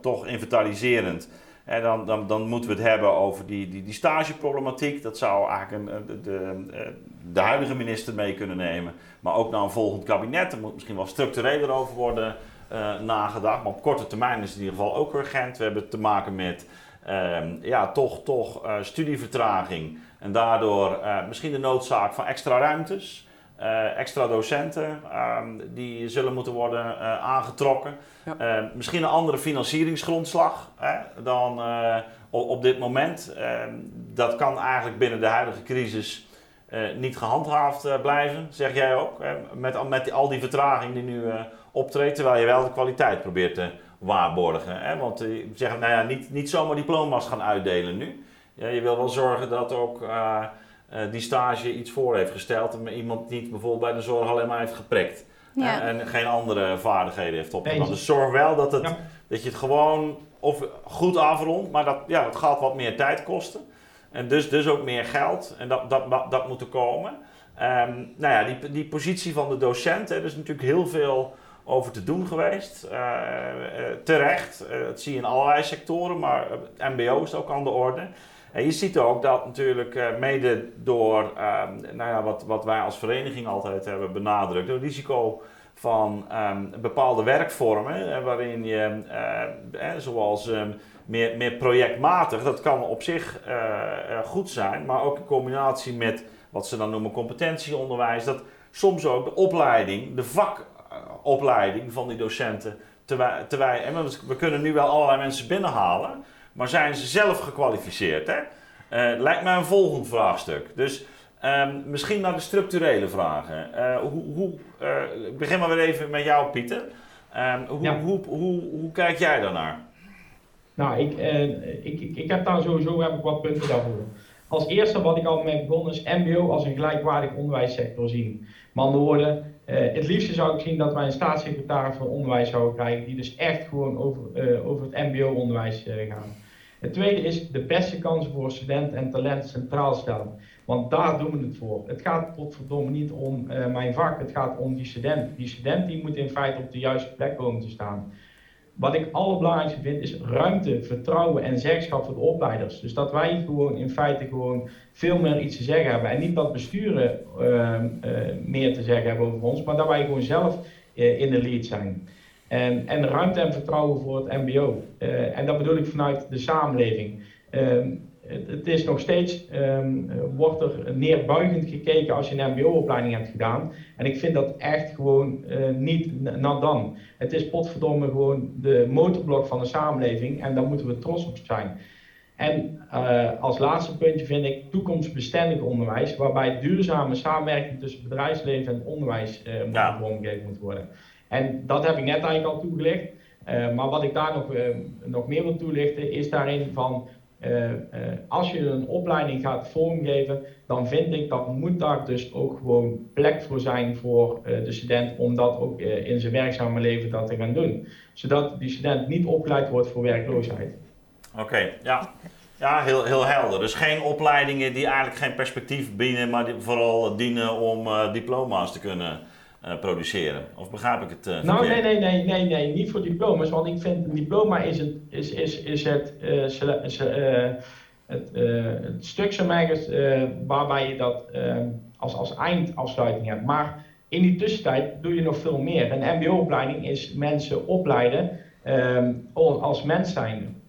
toch inventariserend. Dan, dan, dan moeten we het hebben over die, die, die stageproblematiek. Dat zou eigenlijk een, de, de, de, huidige minister mee kunnen nemen. Maar ook naar een volgend kabinet. Er moet misschien wel structureler over worden uh, nagedacht. Maar op korte termijn is het in ieder geval ook urgent. We hebben te maken met uh, ja, toch, toch uh, studievertraging. En daardoor misschien de noodzaak van extra ruimtes. Extra docenten ehm, die zullen moeten worden aangetrokken. Ja. misschien een andere financieringsgrondslag dan op, op, dit moment. Ehm, dat kan eigenlijk binnen de huidige crisis niet gehandhaafd blijven, zeg jij ook. met, met die, al die vertraging die nu optreedt, terwijl je wel de kwaliteit probeert te waarborgen. Hè? Want je eh, zeggen, nou ja, niet, niet zomaar diploma's gaan uitdelen nu. Ja, je wil wel zorgen dat ook uh, uh, die stage iets voor heeft gesteld en iemand niet bijvoorbeeld bij de zorg alleen maar heeft geprikt. Ja. en geen andere vaardigheden heeft opgedaan. Dus zorg wel dat, het, dat je het gewoon of goed afrondt, maar dat, ja, dat gaat wat meer tijd kosten. En dus, dus ook meer geld. En dat, dat, dat, dat moet er komen. Um, nou ja, die, die positie van de docent, er is natuurlijk heel veel over te doen geweest. Uh, uh, terecht, uh, dat zie je in allerlei sectoren, maar het MBO is ook aan de orde. En je ziet ook dat natuurlijk mede door ehm, nou ja, wat, wat wij als vereniging altijd hebben benadrukt, het risico van um, bepaalde werkvormen, waarin je, zoals um, meer, projectmatig, dat kan op zich goed zijn, maar ook in combinatie met wat ze dan noemen competentieonderwijs, dat soms ook de opleiding, de vak opleiding van die docenten te, te wij, we kunnen nu wel allerlei mensen binnenhalen, maar zijn ze zelf gekwalificeerd? Hè? Uh, lijkt mij een volgend vraagstuk. Dus um, misschien naar de structurele vragen. Uh, hoe, hoe, uh, ik begin maar weer even met jou, Pieter. Um, hoe, ja. hoe, hoe, hoe, kijk jij daarnaar? Nou, ik, ik, ik, ik, heb daar sowieso heb ik wat punten daarvoor. Als eerste wat ik al mee begon is MBO als een gelijkwaardig onderwijssector zien. Met andere woorden, uh, het liefste zou ik zien dat wij een staatssecretaris van onderwijs zouden krijgen, die dus echt gewoon over, uh, over het MBO-onderwijs uh, gaan. Het tweede is de beste kansen voor student en talent centraal stellen. Want daar doen we het voor. Het gaat potverdomme niet om mijn vak, het gaat om die student. Die student die moet in feite op de juiste plek komen te staan. Wat ik allerbelangrijkste vind is ruimte, vertrouwen en zeggenschap voor de opleiders. Dus dat wij gewoon in feite gewoon veel meer iets te zeggen hebben. En niet dat besturen uh, meer te zeggen hebben over ons, maar dat wij gewoon zelf uh, in de lead zijn. En, en ruimte en vertrouwen voor het MBO. Uh, en dat bedoel ik vanuit de samenleving. Ehm, het, is nog steeds, um, wordt er neerbuigend gekeken als je een mbo-opleiding hebt gedaan. En ik vind dat echt gewoon uh, niet nat dan. Het is potverdomme gewoon de motorblok van de samenleving en daar moeten we trots op zijn. En uh, als laatste puntje vind ik toekomstbestendig onderwijs, waarbij duurzame samenwerking tussen bedrijfsleven en onderwijs uh, ja. vormgegeven moet worden. En dat heb ik net eigenlijk al toegelicht. maar wat ik daar nog, nog meer wil toelichten is daarin van uh, als je een opleiding gaat vormgeven, dan vind ik dat moet daar dus ook gewoon plek voor zijn voor de student om dat ook in zijn werkzame leven dat te gaan doen. Zodat die student niet opgeleid wordt voor werkloosheid. Oké, ja. Ja, heel, heel helder. Dus geen opleidingen die eigenlijk geen perspectief bieden, maar die vooral dienen om diploma's te kunnen uh, produceren. Of begrijp ik het uh, Nou, nee, nee, nee, nee, nee, niet voor diploma's. Want ik vind een diploma is het, is, is, is het, uh, het, het stuk zo waarbij je dat als, als eindafsluiting hebt. Maar in die tussentijd doe je nog veel meer. Een mbo-opleiding is mensen opleiden als mens zijn.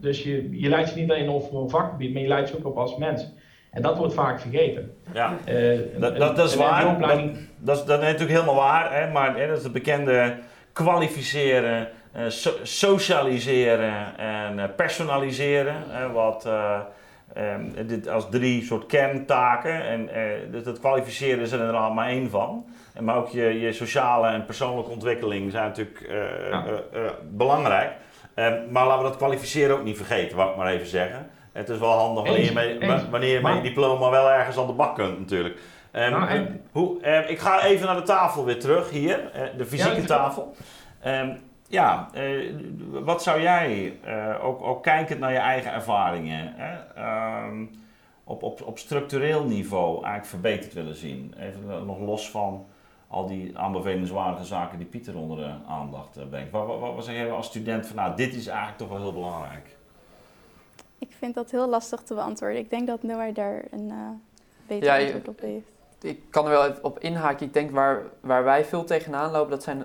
dus je, je leidt ze niet alleen op voor een vakgebied, maar je leidt ze ook op als mens. En dat wordt vaak vergeten. Ja, uh, dat, dat, dat, is waar. Dat, dat, is, dat is natuurlijk helemaal waar. Hè? Maar hè, dat is het bekende kwalificeren, uh, so, socialiseren en uh, personaliseren. wat um, dit als drie soort kerntaken. En dat, dat kwalificeren is er inderdaad maar één van. En maar ook je, je sociale en persoonlijke ontwikkeling zijn natuurlijk ja. belangrijk. Ehm, maar laten we dat kwalificeren ook niet vergeten, wou ik maar even zeggen. Het is wel handig wanneer je, met, wanneer je met je diploma wel ergens aan de bak kunt natuurlijk. Um, nou, hoe, um, ik ga even naar de tafel weer terug hier, uh, de fysieke ja, tafel. Um, ja, uh, wat zou jij, uh, ook, ook kijkend naar je eigen ervaringen, op, op, op structureel niveau eigenlijk verbeterd willen zien? Even nog los van al die aanbevelenswaardige zaken die Pieter onder de aandacht brengt. Wat, wat, wat zeg jij als student van, nou, dit is eigenlijk toch wel heel belangrijk? Ik vind dat heel lastig te beantwoorden. Ik denk dat Noah daar een uh, beter ja, antwoord op heeft. Ik kan er wel even op inhaken. Ik denk waar, waar wij veel tegenaan lopen, dat, zijn,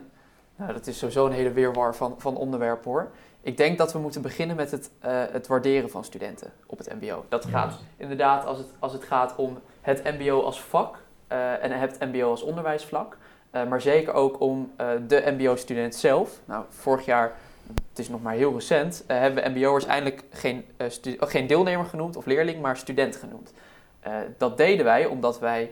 nou, dat is sowieso een hele weerwar van, van onderwerpen hoor. Ik denk dat we moeten beginnen met het, uh, het waarderen van studenten op het MBO. Dat gaat inderdaad als het, als het gaat om het MBO als vak uh, en het MBO als onderwijsvlak. maar zeker ook om de MBO-student zelf. Nou, vorig jaar het is nog maar heel recent, uh, hebben MBO'ers eindelijk geen, uh, geen deelnemer genoemd of leerling, maar student genoemd. Uh, dat deden wij omdat wij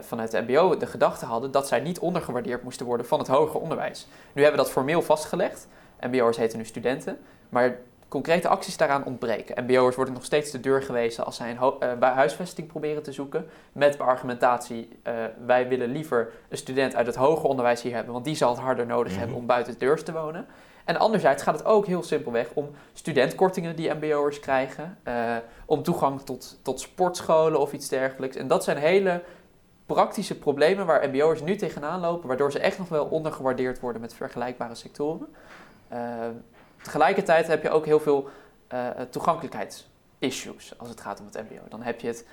vanuit de MBO de gedachte hadden dat zij niet ondergewaardeerd moesten worden van het hoger onderwijs. Nu hebben we dat formeel vastgelegd. MBO'ers heten nu studenten, maar concrete acties daaraan ontbreken. MBO'ers worden nog steeds de deur gewezen als zij een huisvesting proberen te zoeken. Met beargumentatie, uh, wij willen liever een student uit het hoger onderwijs hier hebben, want die zal het harder nodig mhm. hebben om buiten de deur te wonen. En anderzijds gaat het ook heel simpelweg om studentkortingen die MBO'ers krijgen, uh, om toegang tot, tot sportscholen of iets dergelijks. En dat zijn hele praktische problemen waar MBO'ers nu tegenaan lopen, waardoor ze echt nog wel ondergewaardeerd worden met vergelijkbare sectoren. Uh, tegelijkertijd heb je ook heel veel uh, toegankelijkheidsissues als het gaat om het MBO. Dan heb je het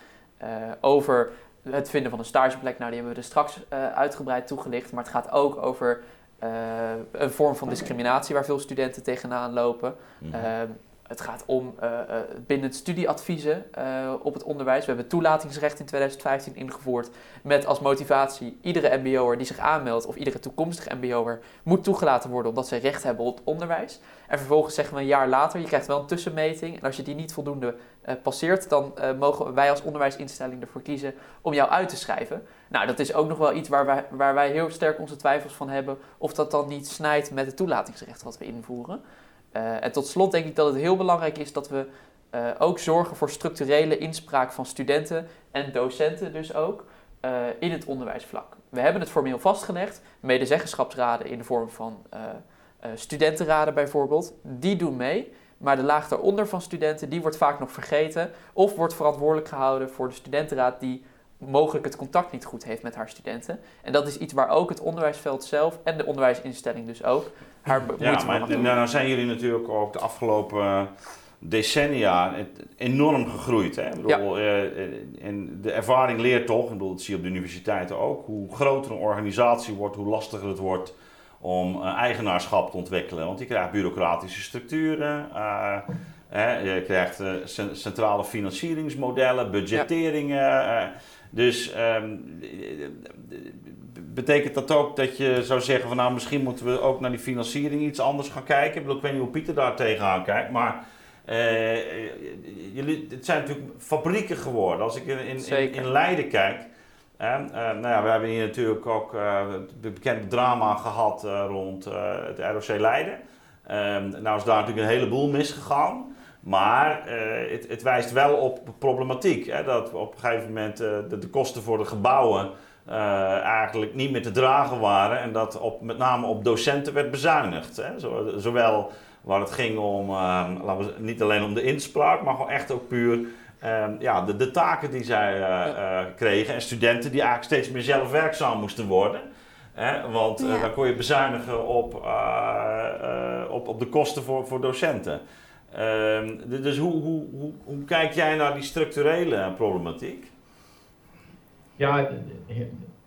over het vinden van een stageplek. Nou, die hebben we er straks uitgebreid toegelicht. Maar het gaat ook over eh, een vorm van discriminatie waar veel studenten tegenaan lopen. Mhm. Ehm, het gaat om uh, binnen studieadviezen uh, op het onderwijs. We hebben toelatingsrecht in 2015 ingevoerd met als motivatie iedere mbo'er die zich aanmeldt of iedere toekomstige mbo'er moet toegelaten worden omdat ze recht hebben op het onderwijs. En vervolgens zeggen we een jaar later, je krijgt wel een tussenmeting en als je die niet voldoende uh, passeert, dan mogen wij als onderwijsinstelling ervoor kiezen om jou uit te schrijven. Nou, dat is ook nog wel iets waar wij, waar wij heel sterk onze twijfels van hebben of dat dan niet snijdt met het toelatingsrecht wat we invoeren. Uh, en tot slot denk ik dat het heel belangrijk is dat we uh, ook zorgen voor structurele inspraak van studenten en docenten dus ook uh, in het onderwijsvlak. We hebben het formeel vastgelegd, medezeggenschapsraden in de vorm van studentenraden bijvoorbeeld, die doen mee. Maar de laag daaronder van studenten, die wordt vaak nog vergeten. Of wordt verantwoordelijk gehouden voor de studentenraad die mogelijk het contact niet goed heeft met haar studenten. En dat is iets waar ook het onderwijsveld zelf en de onderwijsinstelling dus ook haar moeite Ja, maar nou, nou zijn jullie natuurlijk ook de afgelopen decennia enorm gegroeid. Hè? Ik bedoel, eh, en de ervaring leert toch, ik bedoel, dat zie je op de universiteiten ook, hoe groter een organisatie wordt, hoe lastiger het wordt om eh, eigenaarschap te ontwikkelen. Want je krijgt bureaucratische structuren, hè, je krijgt cen- centrale financieringsmodellen, budgetteringen. Dus ehm, betekent dat ook dat je zou zeggen van nou misschien moeten we ook naar die financiering iets anders gaan kijken? Ik, bedoel, ik weet niet hoe Pieter daar tegenaan kijkt, maar eh, jullie, het zijn natuurlijk fabrieken geworden. Als ik in, in, in, Leiden kijk, eh, nou ja, we hebben hier natuurlijk ook eh, het bekende drama gehad eh, rond het ROC Leiden. Ehm, nou is daar natuurlijk een heleboel misgegaan. Maar eh, het, het wijst wel op problematiek. Hè, dat op een gegeven moment eh, de, de kosten voor de gebouwen eh, eigenlijk niet meer te dragen waren. En dat op, met name op docenten werd bezuinigd. Hè. Zo- zowel waar het ging om, eh, laten we, niet alleen om de inspraak, maar gewoon echt ook puur eh, ja, de, de taken die zij kregen. En studenten die eigenlijk steeds meer zelfwerkzaam moesten worden. Hè, want Ja. dan kon je bezuinigen op, op, op de kosten voor, voor docenten. Ehm, dus hoe, hoe, hoe, hoe kijk jij naar die structurele problematiek? Ja,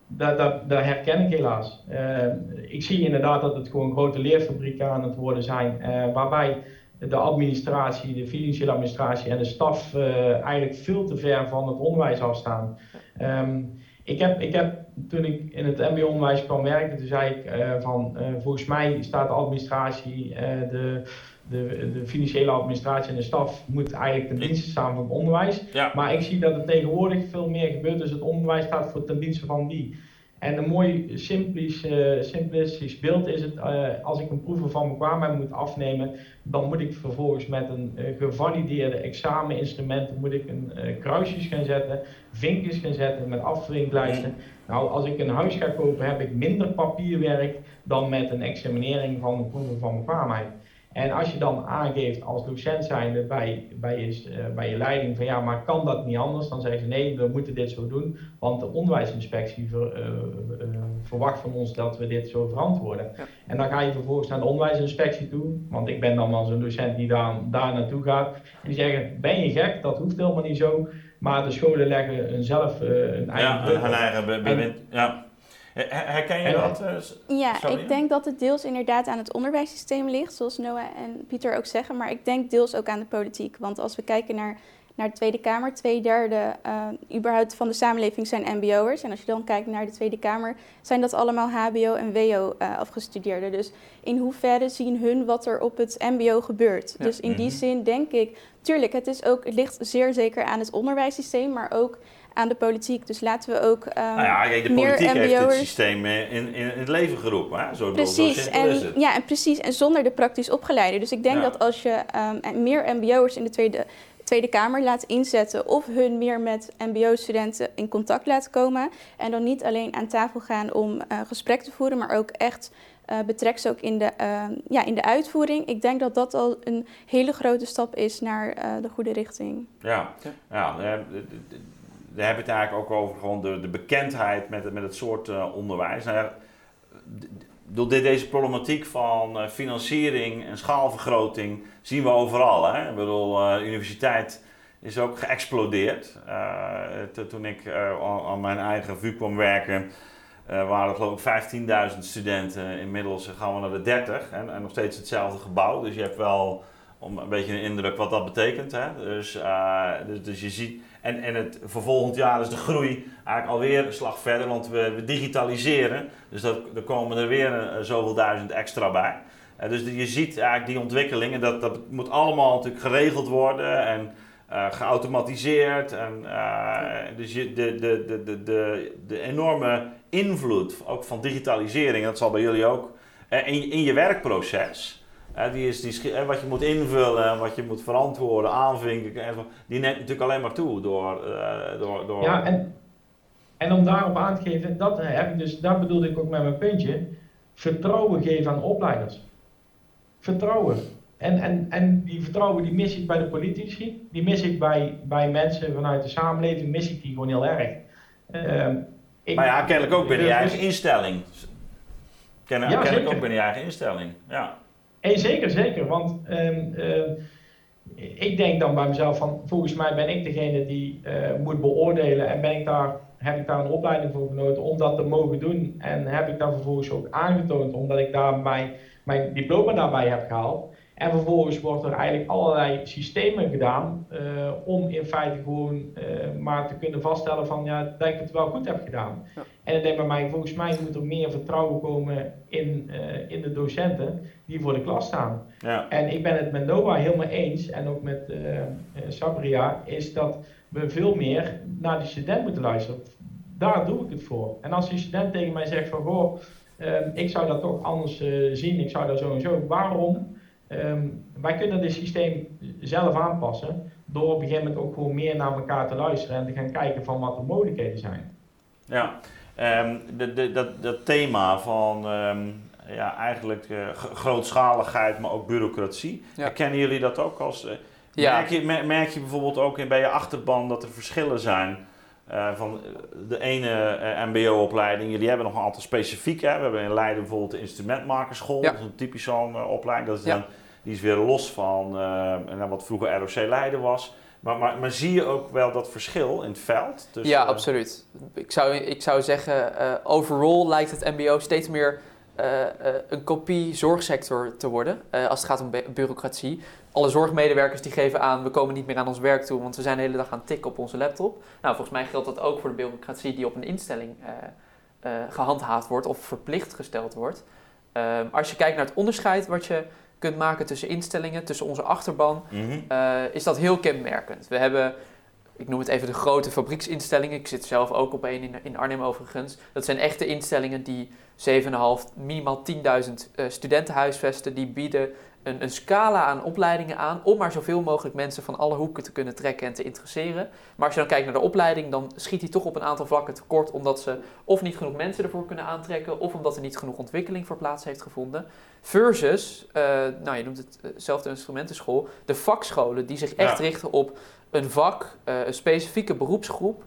dat, dat, herken ik helaas. Eh, ik zie inderdaad dat het gewoon grote leerfabrieken aan het worden zijn, eh, waarbij de administratie, de financiële administratie en de staf eh, eigenlijk veel te ver van het onderwijs afstaan. Ehm, ik heb, ik heb, toen ik in het mbo-onderwijs kwam werken, toen zei ik eh, van, volgens mij staat de administratie, de, de, de financiële administratie en de staf moet eigenlijk ten dienste staan van het onderwijs. Ja. Maar ik zie dat er tegenwoordig veel meer gebeurt, dus het onderwijs staat voor ten dienste van wie. En een mooi simplisch, eh, simplistisch beeld is het, eh, als ik een proeven van bekwaamheid moet afnemen, dan moet ik vervolgens met een eh, gevalideerde exameninstrument moet ik een kruisjes gaan zetten, vinkjes gaan zetten met afvinklijsten. Nou, als ik een huis ga kopen, heb ik minder papierwerk dan met een examinering van een proeven van bekwaamheid. En als je dan aangeeft als docent zijnde bij, bij, je, eh, bij je leiding van ja, maar kan dat niet anders? Dan zeggen ze nee, we moeten dit zo doen, want de onderwijsinspectie ver- eh, eh, verwacht van ons dat we dit zo verantwoorden. Ja. En dan ga je vervolgens naar de onderwijsinspectie toe, want ik ben dan wel zo'n docent die daar, daar naartoe gaat. En die zeggen, ben je gek? Dat hoeft helemaal niet zo. Maar de scholen leggen een zelf een eigen Ja, hun eigen. Ja. Her- Herken je dat? eh, Ja, Sorry? ik denk dat het deels inderdaad aan het onderwijssysteem ligt, zoals Noah en Pieter ook zeggen. Maar ik denk deels ook aan de politiek. Want als we kijken naar, naar de Tweede Kamer, twee derde eh, überhaupt van de samenleving zijn MBO'ers. En als je dan kijkt naar de Tweede Kamer, zijn dat allemaal HBO en WO eh, afgestudeerden. Dus in hoeverre zien hun wat er op het MBO gebeurt? Ja. Dus in die Mhm. zin denk ik, tuurlijk, het, is ook, het ligt zeer zeker aan het onderwijssysteem, maar ook aan de politiek. Dus laten we ook. ehm, Nou ja, kijk, de meer politiek heeft het MBO'ers. systeem eh, in, in, in het leven geroepen. Hè? Zo, zo Precies, en, het. ja, en precies. En zonder de praktisch opgeleide. Dus ik denk Ja. dat als je ehm, meer MBO'ers in de Tweede, Tweede Kamer laat inzetten, of hun meer met MBO-studenten in contact laat komen. En dan niet alleen aan tafel gaan om eh, gesprek te voeren, maar ook echt eh betrek ze ook in de, ehm, ja, in de uitvoering. Ik denk dat dat al een hele grote stap is naar eh, de goede richting. Ja, Ja. Ja. daar heb- daar heb je het eigenlijk ook over gewoon de, de bekendheid met, met het soort eh, onderwijs. Nou door de- deze problematiek van eh, financiering en schaalvergroting zien we overal. Hè? Ik bedoel, eh, de universiteit is ook geëxplodeerd. To- toen ik aan, mijn eigen VU kwam werken, waren er geloof ik 15.000 studenten. Inmiddels gaan we naar de 30 en, en nog steeds hetzelfde gebouw. Dus je hebt wel om een beetje een indruk wat dat betekent. Hè? Dus, dus, dus je ziet. En, en het, voor volgend jaar is de groei eigenlijk alweer een slag verder, want we, we digitaliseren. Dus dat, er komen er weer eh, zoveel duizend extra bij. Eh, dus je ziet eigenlijk die ontwikkelingen, dat, dat moet allemaal natuurlijk geregeld worden en eh, geautomatiseerd. En, dus je, de, de, de, de, de, enorme invloed ook van digitalisering, dat zal bij jullie ook, in, in je werkproces. Die is, die wat je moet invullen, wat je moet verantwoorden, aanvinken, die neemt natuurlijk alleen maar toe door. eh, door, door Ja, en, en om daarop aan te geven, dat heb ik dus, dat bedoelde ik ook met mijn puntje. Vertrouwen geven aan opleiders. Vertrouwen. En, en, en die vertrouwen die mis ik bij de politici, die mis ik bij, bij mensen vanuit de samenleving, mis ik die gewoon heel erg. Ehm, ik, maar ja, kennelijk ook binnen je dus- eigen instelling. Kennen, ja, kennelijk ook binnen je eigen instelling. Ja. Hey, zeker, zeker. Want ehm, ehm, ik denk dan bij mezelf van, volgens mij ben ik degene die uh, moet beoordelen en ben ik daar, heb ik daar een opleiding voor genoten om dat te mogen doen. En heb ik daar vervolgens ook aangetoond, omdat ik daar mijn, mijn diploma daarbij heb gehaald. En vervolgens wordt er eigenlijk allerlei systemen gedaan uh, om in feite gewoon uh, maar te kunnen vaststellen van ja, dat ik het wel goed heb gedaan. Ja. En ik denk bij mij, volgens mij moet er meer vertrouwen komen in, uh, in de docenten die voor de klas staan. Ja. En ik ben het met Noah helemaal eens, en ook met Sabria, is dat we veel meer naar die student moeten luisteren. Daar doe ik het voor. En als die student tegen mij zegt van goh, ik zou dat toch anders zien, ik zou dat zo en zo, waarom? Um, wij kunnen dit systeem zelf aanpassen door op een gegeven moment ook gewoon meer naar elkaar te luisteren en te gaan kijken van wat de mogelijkheden zijn. Ja, um, de, de, dat, dat thema van um, ja, eigenlijk uh, grootschaligheid, maar ook bureaucratie. Ja. Herkennen jullie dat ook als... Uh, ja. merk, je, merk je bijvoorbeeld ook in, bij je achterban dat er verschillen zijn uh, van de ene MBO-opleiding, jullie hebben nog een aantal specifieke. Hè? We hebben in Leiden bijvoorbeeld de instrumentmakerschool, dat is een typisch zo'n opleiding. Dat is dan, die is weer los van wat vroeger ROC Leiden was. Maar, maar, maar, zie je ook wel dat verschil in het veld? Tussen, ja, absoluut. Ik zou, ik zou zeggen, overall lijkt het MBO steeds meer een kopie zorgsector te worden als het gaat om bureaucratie alle zorgmedewerkers die geven aan, we komen niet meer aan ons werk toe, want we zijn de hele dag aan het tikken op onze laptop. Nou, volgens mij geldt dat ook voor de bureaucratie die op een instelling gehandhaafd wordt of verplicht gesteld wordt. Uh, als je kijkt naar het onderscheid wat je kunt maken tussen instellingen, tussen onze achterban, mhm. is dat heel kenmerkend. We hebben, ik noem het even de grote fabrieksinstellingen, ik zit zelf ook op één in, in Arnhem overigens. Dat zijn echte instellingen die 7,5, minimaal 10.000 studenten huisvesten, die bieden een, een, scala aan opleidingen aan om maar zoveel mogelijk mensen van alle hoeken te kunnen trekken en te interesseren. Maar als je dan kijkt naar de opleiding, dan schiet die toch op een aantal vlakken tekort, omdat ze of niet genoeg mensen ervoor kunnen aantrekken, of omdat er niet genoeg ontwikkeling voor plaats heeft gevonden. Versus, uh, nou je noemt het uh, zelf de instrumentenschool, de vakscholen die zich echt richten op een vak, uh, een specifieke beroepsgroep.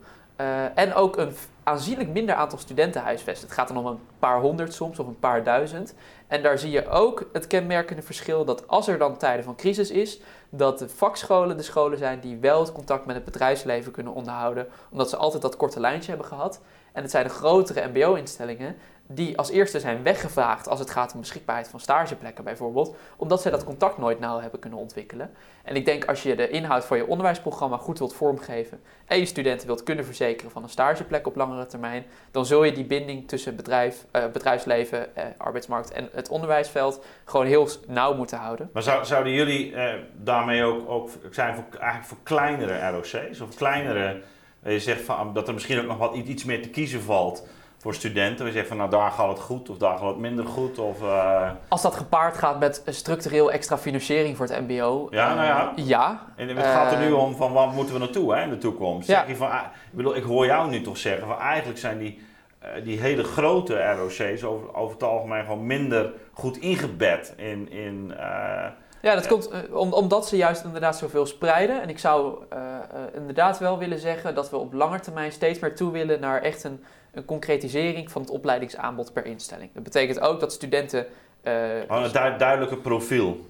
en ook een aanzienlijk minder aantal studenten huisvesten. Het gaat dan om een paar honderd soms of een paar duizend. En daar zie je ook het kenmerkende verschil dat als er dan tijden van crisis is, dat de vakscholen de scholen zijn die wel het contact met het bedrijfsleven kunnen onderhouden, omdat ze altijd dat korte lijntje hebben gehad. En het zijn de grotere MBO-instellingen die als eerste zijn weggevraagd als het gaat om beschikbaarheid van stageplekken bijvoorbeeld, omdat zij dat contact nooit nauw hebben kunnen ontwikkelen. En ik denk als je de inhoud van je onderwijsprogramma goed wilt vormgeven en je studenten wilt kunnen verzekeren van een stageplek op langere termijn, dan zul je die binding tussen bedrijf, uh, bedrijfsleven, uh, arbeidsmarkt en het onderwijsveld gewoon heel nauw moeten houden. Maar zou, zouden jullie uh, daarmee ook, ook zijn voor, eigenlijk voor kleinere ROC's of kleinere, je zegt van, dat er misschien ook nog wat iets meer te kiezen valt? Voor studenten? We zeggen van nou daar gaat het goed of daar gaat het minder goed? Of, uh... Als dat gepaard gaat met structureel extra financiering voor het MBO. Ja, nou ja. Uh, ja. En het gaat er nu om van waar moeten we naartoe hè, in de toekomst? Ja. Zeg je van, ah, ik, bedoel, ik hoor jou nu toch zeggen van eigenlijk zijn die, die hele grote ROC's over, over het algemeen gewoon minder goed ingebed in. in ja, dat komt om, omdat ze juist inderdaad zoveel spreiden. En ik zou inderdaad wel willen zeggen dat we op lange termijn steeds meer toe willen naar echt een een concretisering van het opleidingsaanbod per instelling. Dat betekent ook dat studenten. Uh, oh, een duidelijke profiel.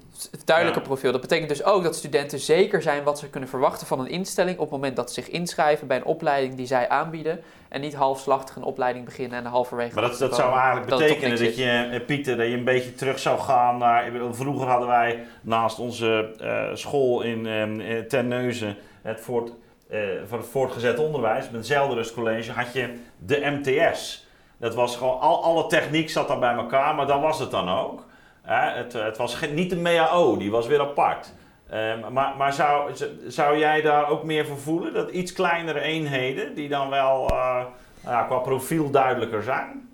Duidelijke profiel. Dat betekent dus ook dat studenten zeker zijn wat ze kunnen verwachten van een instelling op het moment dat ze zich inschrijven bij een opleiding die zij aanbieden. En niet halfslachtig een opleiding beginnen en halverwege. Maar dat, dat zou eigenlijk betekenen dat je, eh, Pieter, dat je een beetje terug zou gaan naar. Vroeger hadden wij naast onze uh, school in uh, Terneuzen het Fort uh, van het voortgezet onderwijs, met Zelderus College, had je de MTS. Dat was gewoon, al, alle techniek zat daar bij elkaar, maar dat was het dan ook. het, het, was niet de MEAO, die was weer apart. Uh, maar maar zou, zou jij daar ook meer voor voelen? Dat iets kleinere eenheden, die dan wel uh, ja, qua profiel duidelijker zijn?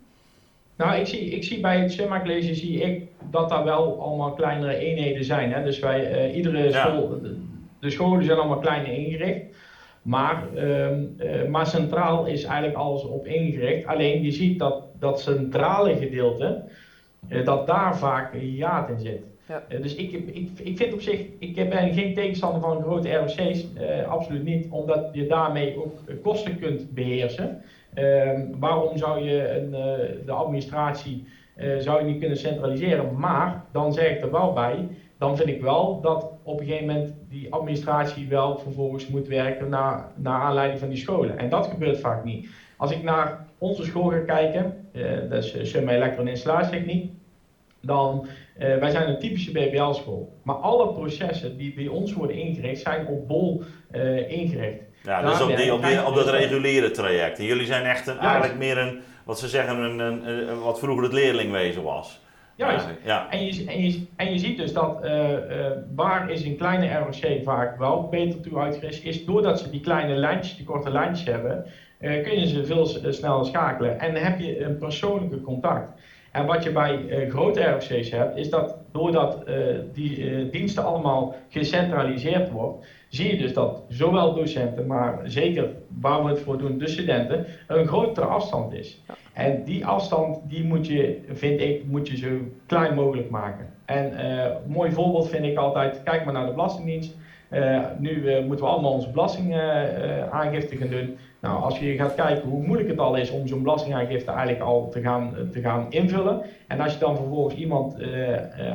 Nou, ik zie, ik zie bij het Summa College zie ik dat daar wel allemaal kleinere eenheden zijn. Hè? Dus wij, iedere school, de, de scholen zijn allemaal kleiner ingericht. Maar, uh, maar centraal is eigenlijk alles op ingericht. Alleen je ziet dat dat centrale gedeelte, uh, dat daar vaak een in zit. Ja. dus ik, ik, ik vind op zich, ik ben geen tegenstander van grote ROC's, absoluut niet, omdat je daarmee ook kosten kunt beheersen. Ehm, waarom zou je een, de administratie zou je niet kunnen centraliseren? Maar dan zeg ik er wel bij, dan vind ik wel dat op een gegeven moment die administratie wel vervolgens moet werken naar, naar aanleiding van die scholen. En dat gebeurt vaak niet. Als ik naar onze school ga kijken, uh, dat is uh, Summa Elektro- en Installatietechniek, dan, uh, wij zijn een typische BBL-school. Maar alle processen die bij ons worden ingericht, zijn op bol ingericht. Ja, dus op, die, op, die, op dat reguliere traject. En jullie zijn echt een, eigenlijk meer een, wat ze zeggen, een, een, een, wat vroeger het leerlingwezen was. Juist. Ja. En, je, en, je, en je ziet dus dat uh, uh, waar is een kleine ROC vaak wel beter toe uitgerust, is doordat ze die kleine lijntjes, die korte lijntjes hebben, uh, kun je ze veel sneller schakelen. En dan heb je een persoonlijke contact. En wat je bij grote ROC's hebt, is dat doordat die diensten allemaal gecentraliseerd wordt, zie je dus dat zowel docenten, maar zeker waar we het voor doen, de studenten, een grotere afstand is. En die afstand, die moet je, vind ik, moet je zo klein mogelijk maken. En een mooi voorbeeld vind ik altijd, kijk maar naar de Belastingdienst. Uh, nu uh, moeten we allemaal onze belastingaangifte gaan doen. Nou, als je gaat kijken hoe moeilijk het al is om zo'n belastingaangifte eigenlijk al te gaan, te gaan invullen. En als je dan vervolgens iemand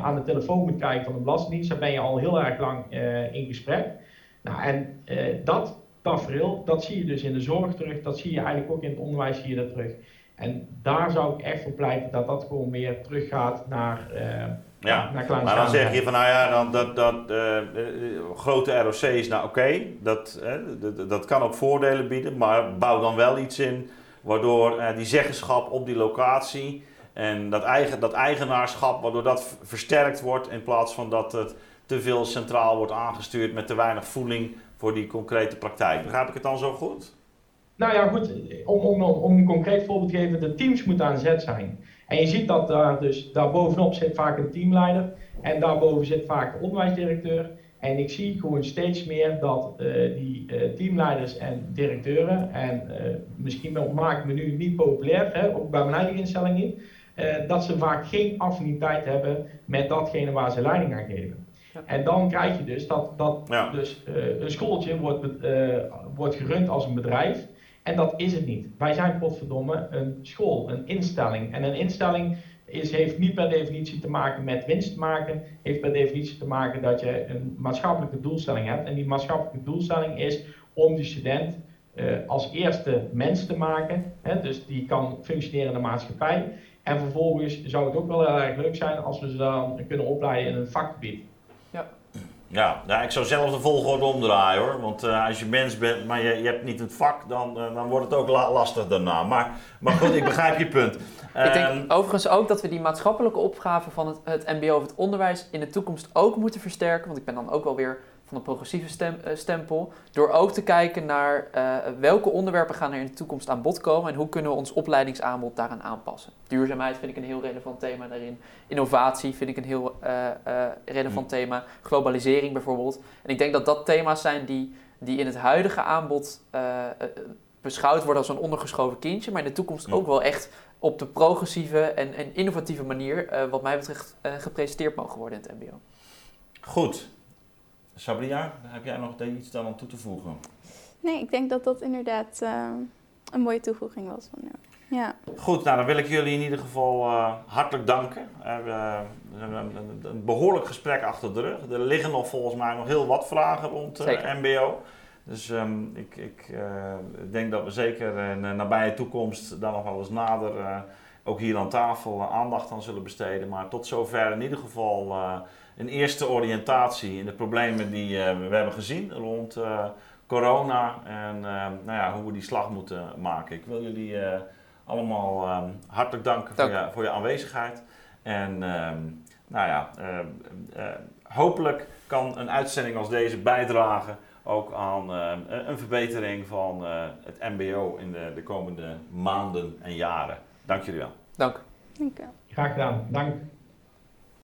aan de telefoon moet kijken van de Belastingdienst, dan ben je al heel erg lang in gesprek. Nou, en dat tafereel, dat zie je dus in de zorg terug, dat zie je eigenlijk ook in het onderwijs zie terug. En daar zou ik echt voor pleiten dat dat gewoon meer teruggaat naar, ja. naar Maar dan zeg je van nou ja, dan, dat, dat uh, grote ROC's, nou oké, dat, dat, dat kan ook voordelen bieden, maar bouw dan wel iets in waardoor die zeggenschap op die locatie en dat, eigen, dat eigenaarschap, waardoor dat versterkt wordt in plaats van dat het te veel centraal wordt aangestuurd met te weinig voeling voor die concrete praktijk. Begrijp ik het dan zo goed? Nou ja, goed, om, om, om een concreet voorbeeld te geven, de teams moeten aan zet zijn. En je ziet dat daar dus, daarbovenop zit vaak een teamleider en daarboven zit vaak de onderwijsdirecteur. En ik zie gewoon steeds meer dat uh, die uh, teamleiders en directeuren, en uh, misschien maak ik me nu niet populair, hè, ook bij mijn eigen instelling niet, dat ze vaak geen affiniteit hebben met datgene waar ze leiding aan geven. Ja. En dan krijg je dus dat, dat ja. dus, een schooltje wordt, wordt gerund als een bedrijf. En dat is het niet. Wij zijn potverdomme een school, een instelling. En een instelling is, heeft niet per definitie te maken met winst maken, heeft per definitie te maken dat je een maatschappelijke doelstelling hebt. En die maatschappelijke doelstelling is om die student uh, als eerste mens te maken, hè, dus die kan functioneren in de maatschappij. En vervolgens zou het ook wel heel erg leuk zijn als we ze dan kunnen opleiden in een vakgebied. Ja, nou, ik zou zelf de volgorde omdraaien hoor. Want uh, als je mens bent, maar je, je hebt niet het vak, dan, uh, dan wordt het ook la lastig daarna. Maar, maar goed, ik begrijp je punt. ik denk um, overigens ook dat we die maatschappelijke opgave van het, het MBO of het onderwijs in de toekomst ook moeten versterken. Want ik ben dan ook wel weer van de progressieve stem, uh, stempel. Door ook te kijken naar uh, welke onderwerpen gaan er in de toekomst aan bod komen en hoe kunnen we ons opleidingsaanbod daaraan aanpassen. Duurzaamheid vind ik een heel relevant thema daarin. Innovatie vind ik een heel uh, relevant mm. thema. Globalisering bijvoorbeeld. En ik denk dat dat thema's zijn die, die in het huidige aanbod beschouwd worden als een ondergeschoven kindje, maar in de toekomst ook wel echt op de progressieve en, en innovatieve manier, wat mij betreft, gepresenteerd mogen worden in het MBO. Goed, Sabria, heb jij nog iets daar aan toe te voegen? Nee, ik denk dat dat inderdaad uh, een mooie toevoeging was. Van, ja. Goed, nou dan wil ik jullie in ieder geval uh, hartelijk danken. Uh, we hebben een, een, behoorlijk gesprek achter de rug. Er liggen nog volgens mij nog heel wat vragen rond MBO. Dus um, ik, ik denk dat we zeker in de nabije toekomst daar nog wel eens nader, ook hier aan tafel, aandacht aan zullen besteden. Maar tot zover in ieder geval een eerste oriëntatie in de problemen die uh, we hebben gezien rond uh, corona en uh, nou ja, hoe we die slag moeten maken. Ik wil jullie allemaal um, hartelijk danken Dank. voor, je, voor je aanwezigheid. En um, nou ja, hopelijk kan een uitzending als deze bijdragen ook aan een verbetering van het MBO in de, de komende maanden en jaren. Dank jullie wel. Dank. Dank u Graag gedaan. Dank.